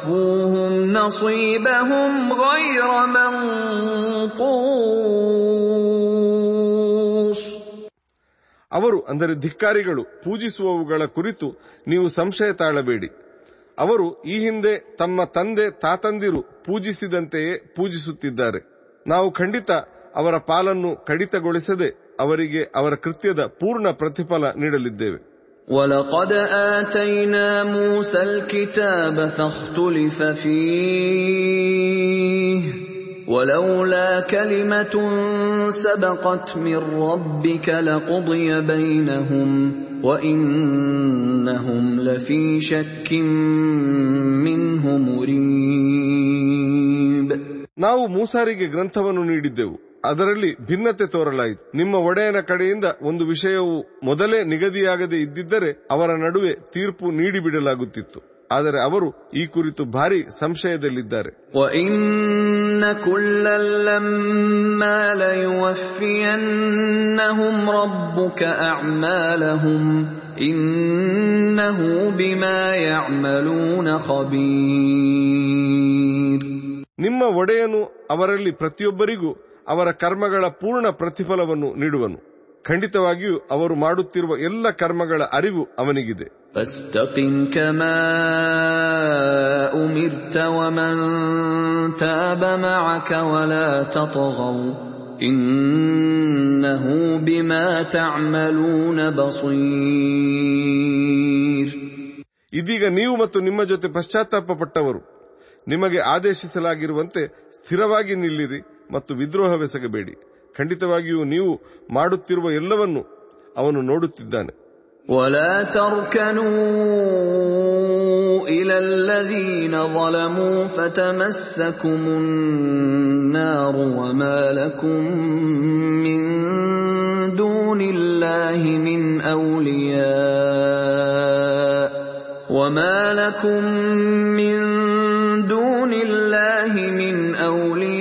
لموفوهم نصيبهم غير منقوص ಅವರು ಅಂದರೆ ಧಿಕ್ಕಾರಿಗಳು ಪೂಜಿಸುವವುಗಳ ಕುರಿತು ನೀವು ಸಂಶಯ ತಾಳಬೇಡಿ ಅವರು ಈ ಹಿಂದೆ ತಮ್ಮ ತಂದೆ ತಾತಂದಿರು ಪೂಜಿಸಿದಂತೆಯೇ ಪೂಜಿಸುತ್ತಿದ್ದಾರೆ ನಾವು ಖಂಡಿತ ಅವರ ಪಾಲನ್ನು ಕಡಿತಗೊಳಿಸದೆ ಅವರಿಗೆ ಅವರ ಕೃತ್ಯದ ಪೂರ್ಣ ಪ್ರತಿಫಲ ನೀಡಲಿದ್ದೇವೆ ولقد آتينا موسى الكتاب فاختلف فيه ولولا كلمة سبقت من ربك لقضي بينهم وإنهم لفي شك منه مريب ನಾವು ಮೂಸಾರಿಗೆ ಗ್ರಂಥವನ್ನು ನೀಡಿದ್ದೆವು ಅದರಲ್ಲಿ ಭಿನ್ನತೆ ತೋರಲಾಯಿತು. ನಿಮ್ಮ ಒಡೆಯನ ಕಡೆಯಿಂದ ಒಂದು ವಿಷಯವು ಮೊದಲೇ ನಿಗದಿಯಾಗದೆ ಇದ್ದಿದ್ದರೆ ಅವರ ನಡುವೆ ತೀರ್ಪು ನೀಡಿಬಿಡಲಾಗುತ್ತಿತ್ತು. ಆದರೆ ಅವರು ಈ ಕುರಿತು ಭಾರಿ ಸಂಶಯದಲ್ಲಿದ್ದಾರೆ. ನಿಮ್ಮ ಒಡೆಯನು ಅವರಲ್ಲಿ ಪ್ರತಿಯೊಬ್ಬರಿಗೂ ಅವರ ಕರ್ಮಗಳ ಪೂರ್ಣ ಪ್ರತಿಫಲವನ್ನು ನೀಡುವನು. ಖಂಡಿತವಾಗಿಯೂ ಅವರು ಮಾಡುತ್ತಿರುವ ಎಲ್ಲ ಕರ್ಮಗಳ ಅರಿವು ಅವನಿಗಿದೆ. ಇದೀಗ ನೀವು ಮತ್ತು ನಿಮ್ಮ ಜೊತೆ ಪಶ್ಚಾತ್ತಾಪ ಪಟ್ಟವರು ನಿಮಗೆ ಆದೇಶಿಸಲಾಗಿರುವಂತೆ ಸ್ಥಿರವಾಗಿ ನಿಲ್ಲಿರಿ. ಮತ್ತು ವಿದ್ರೋಹವೆಸಗಬೇಡಿ ಖಂಡಿತವಾಗಿಯೂ ನೀವು ಮಾಡುತ್ತಿರುವ ಎಲ್ಲವನ್ನು ಅವನು ನೋಡುತ್ತಿದ್ದಾನೆ ولا تركنوا إلى الذين ظلموا فتمسكم النار وما لكم من دون الله من أولياء وما لكم من دون الله من أولياء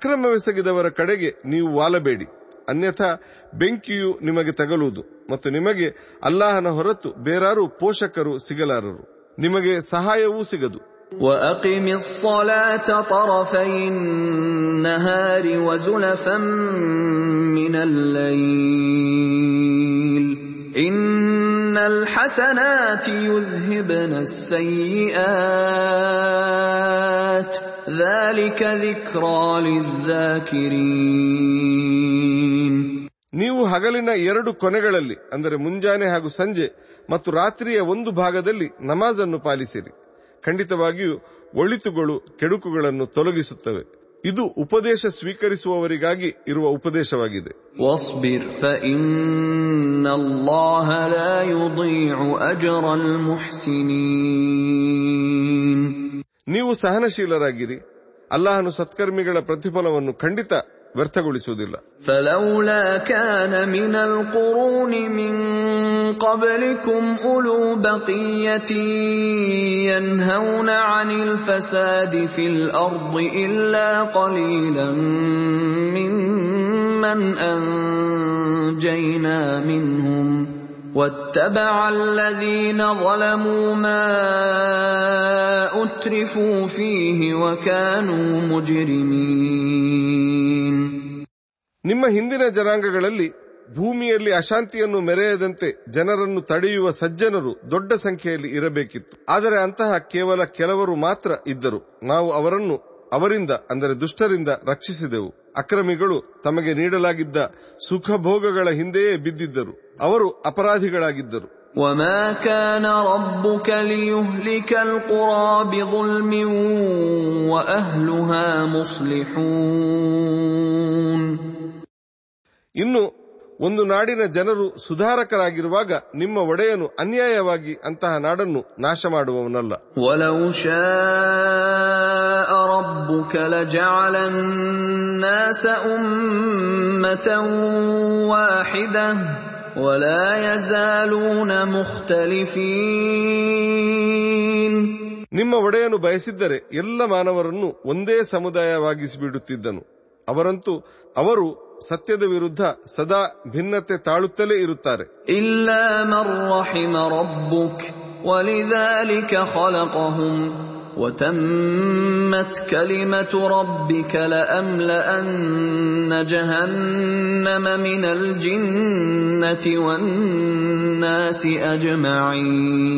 ಅಕ್ರಮವೆಸಗಿದವರ ಕಡೆಗೆ ನೀವು ವಾಲಬೇಡಿ ಅನ್ಯಥಾ ಬೆಂಕಿಯು ನಿಮಗೆ ತಗಲುವುದು ಮತ್ತು ನಿಮಗೆ ಅಲ್ಲಾಹನ ಹೊರತು ಬೇರಾರು ಪೋಷಕರು ಸಿಗಲಾರರು ನಿಮಗೆ ಸಹಾಯವೂ ಸಿಗದು وأقم الصلاة طرفي النهار وزلفا من الليل إن الحسنات يذهبن السيئات ذلك ذكرى للذاكرين ನೀವು ಹಗಲಿನ ಎರಡು ಕೊನೆಗಳಲ್ಲಿ ಅಂದರೆ ಮುಂಜಾನೆ ಹಾಗೂ ಸಂಜೆ ಮತ್ತು ರಾತ್ರಿಯ ಒಂದು ಭಾಗದಲ್ಲಿ ನಮಾಜನ್ನು ಪಾಲಿಸಿರಿ ಖಂಡಿತವಾಗಿಯೂ ಒಳಿತುಗಳು ಕೆಡುಕುಗಳನ್ನು ತೊಲಗಿಸುತ್ತವೆ ಇದು ಉಪದೇಶ ಸ್ವೀಕರಿಸುವವರಿಗಾಗಿ ಇರುವ ಉಪದೇಶವಾಗಿದೆ. ನೀವು ಸಹನಶೀಲರಾಗಿರಿ. ಅಲ್ಲಾಹನು ಸತ್ಕರ್ಮಿಗಳ ಪ್ರತಿಫಲವನ್ನು ಖಂಡಿತ ವ್ಯರ್ಥಗೊಳಿಸುವುದಿಲ್ಲ فلولا كان من القرون من قبلكم أولو بقية ينهون عن الفساد في الأرض إلا قليلا ممن أنجينا منهم واتبع الذين ظلموا ما أترفوا فيه وكانوا مجرمين ನಿಮ್ಮ ಹಿಂದಿನ ಜನಾಂಗಗಳಲ್ಲಿ ಭೂಮಿಯಲ್ಲಿ ಅಶಾಂತಿಯನ್ನು ಮೆರೆಯದಂತೆ ಜನರನ್ನು ತಡೆಯುವ ಸಜ್ಜನರು ದೊಡ್ಡ ಸಂಖ್ಯೆಯಲ್ಲಿ ಇರಬೇಕಿತ್ತು ಆದರೆ ಅಂತಹ ಕೇವಲ ಕೆಲವರು ಮಾತ್ರ ಇದ್ದರು ನಾವು ಅವರನ್ನು ಅವರಿಂದ ಅಂದರೆ ದುಷ್ಟರಿಂದ ರಕ್ಷಿಸಿದೆವು ಅಕ್ರಮಿಗಳು ತಮಗೆ ನೀಡಲಾಗಿದ್ದ ಸುಖಭೋಗಗಳ ಹಿಂದೆಯೇ ಬಿದ್ದಿದ್ದರು ಅವರು ಅಪರಾಧಿಗಳಾಗಿದ್ದರು وما كان ربك ليهلك القرى بظلم واهلها مصلحون ಇನ್ನು ಒಂದು ನಾಡಿನ ಜನರು ಸುಧಾರಕರಾಗಿರುವಾಗ ನಿಮ್ಮ ಒಡೆಯನು ಅನ್ಯಾಯವಾಗಿ ಅಂತಹ ನಾಡನ್ನು ನಾಶ ಮಾಡುವವನಲ್ಲ. ನಿಮ್ಮ ಒಡೆಯನು ಬಯಸಿದ್ದರೆ ಎಲ್ಲ ಮಾನವರನ್ನು ಒಂದೇ ಸಮುದಾಯವಾಗಿಸಿಬಿಡುತ್ತಿದ್ದನು. ಅವರಂತೂ ಅವರು ಸತ್ಯದ ವಿರುದ್ಧ ಸದಾ ಭಿನ್ನತೆ ತಾಳುತ್ತಲೇ ಇರುತ್ತಾರೆ إلا من رحم ربك ولذلك خلقهم وتمت كلمة ربك لأملأن جهنم من الجنة والناس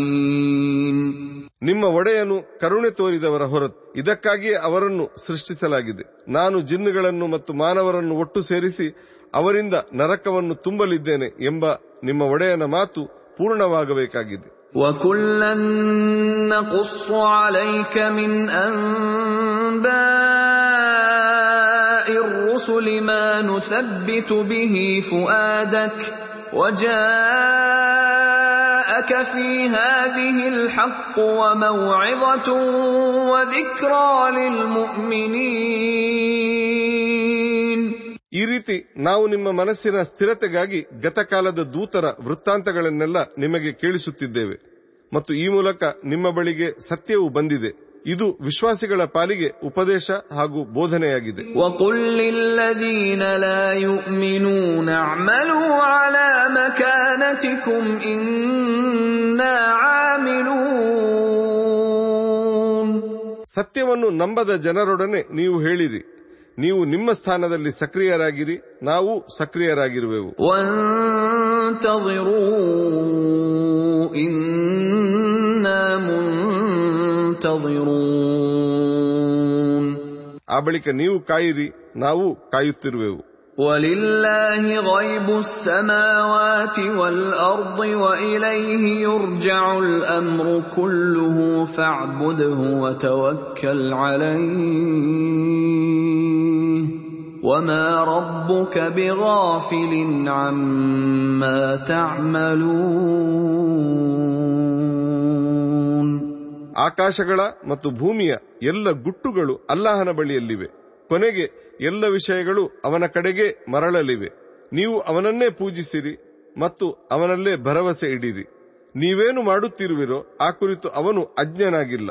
أجمعين ನಿಮ್ಮ ಒಡೆಯನು ಕರುಣೆ ತೋರಿದವರ ಹೊರತು ಇದಕ್ಕಾಗಿಯೇ ಅವರನ್ನು ಸೃಷ್ಟಿಸಲಾಗಿದೆ ನಾನು ಜಿನ್ನುಗಳನ್ನು ಮತ್ತು ಮಾನವರನ್ನು ಒಟ್ಟು ಸೇರಿಸಿ ಅವರಿಂದ ನರಕವನ್ನು ತುಂಬಲಿದ್ದೇನೆ ಎಂಬ ನಿಮ್ಮ ಒಡೆಯನ ಮಾತು ಪೂರ್ಣವಾಗಬೇಕಾಗಿದೆ وكلا نقص عليك من انباء الرسل ما نثبت به فؤادك وجاءك في هذه الحق وموعظة وذكرى للمؤمنين ಈ ರೀತಿ ನಾವು ನಿಮ್ಮ ಮನಸ್ಸಿನ ಸ್ಥಿರತೆಗಾಗಿ ಗತಕಾಲದ ದೂತರ ವೃತ್ತಾಂತಗಳನ್ನೆಲ್ಲ ನಿಮಗೆ ಕೇಳಿಸುತ್ತಿದ್ದೇವೆ ಮತ್ತು ಈ ಮೂಲಕ ನಿಮ್ಮ ಬಳಿಗೆ ಸತ್ಯವು ಬಂದಿದೆ ಇದು ವಿಶ್ವಾಸಿಗಳ ಪಾಲಿಗೆ ಉಪದೇಶ ಹಾಗೂ ಬೋಧನೆಯಾಗಿದೆ. ಸತ್ಯವನ್ನು ನಂಬದ ಜನರೊಡನೆ ನೀವು ಹೇಳಿರಿ. ನೀವು ನಿಮ್ಮ ಸ್ಥಾನದಲ್ಲಿ ಸಕ್ರಿಯರಾಗಿರಿ. ನಾವು ಸಕ್ರಿಯರಾಗಿರುವೆವು. وانتظروا إنا منتظرون ಆ ಬಳಿಕ ನೀವು ಕಾಯಿರಿ ನಾವು ಕಾಯುತ್ತಿರುವೆವು ولله غيب السماوات والأرض وإليه يرجع الأمر كله فاعبده وتوكل عليه وما ربك بغافل عما تعملون ಆಕಾಶಗಳ ಮತ್ತು ಭೂಮಿಯ ಎಲ್ಲ ಗುಟ್ಟುಗಳು ಅಲ್ಲಾಹನ ಬಳಿಯಲ್ಲಿವೆ. ಕೊನೆಗೆ ಎಲ್ಲ ವಿಷಯಗಳು ಅವನ ಕಡೆಗೆ ಮರಳಲಿವೆ. ನೀವು ಅವನನ್ನೇ ಪೂಜಿಸಿರಿ ಮತ್ತು ಅವನಲ್ಲೇ ಭರವಸೆ ಇಡಿರಿ. ನೀವೇನು ಮಾಡುತ್ತಿರುವಿರೋ ಆ ಕುರಿತು ಅವನು ಅಜ್ಞನಾಗಿಲ್ಲ.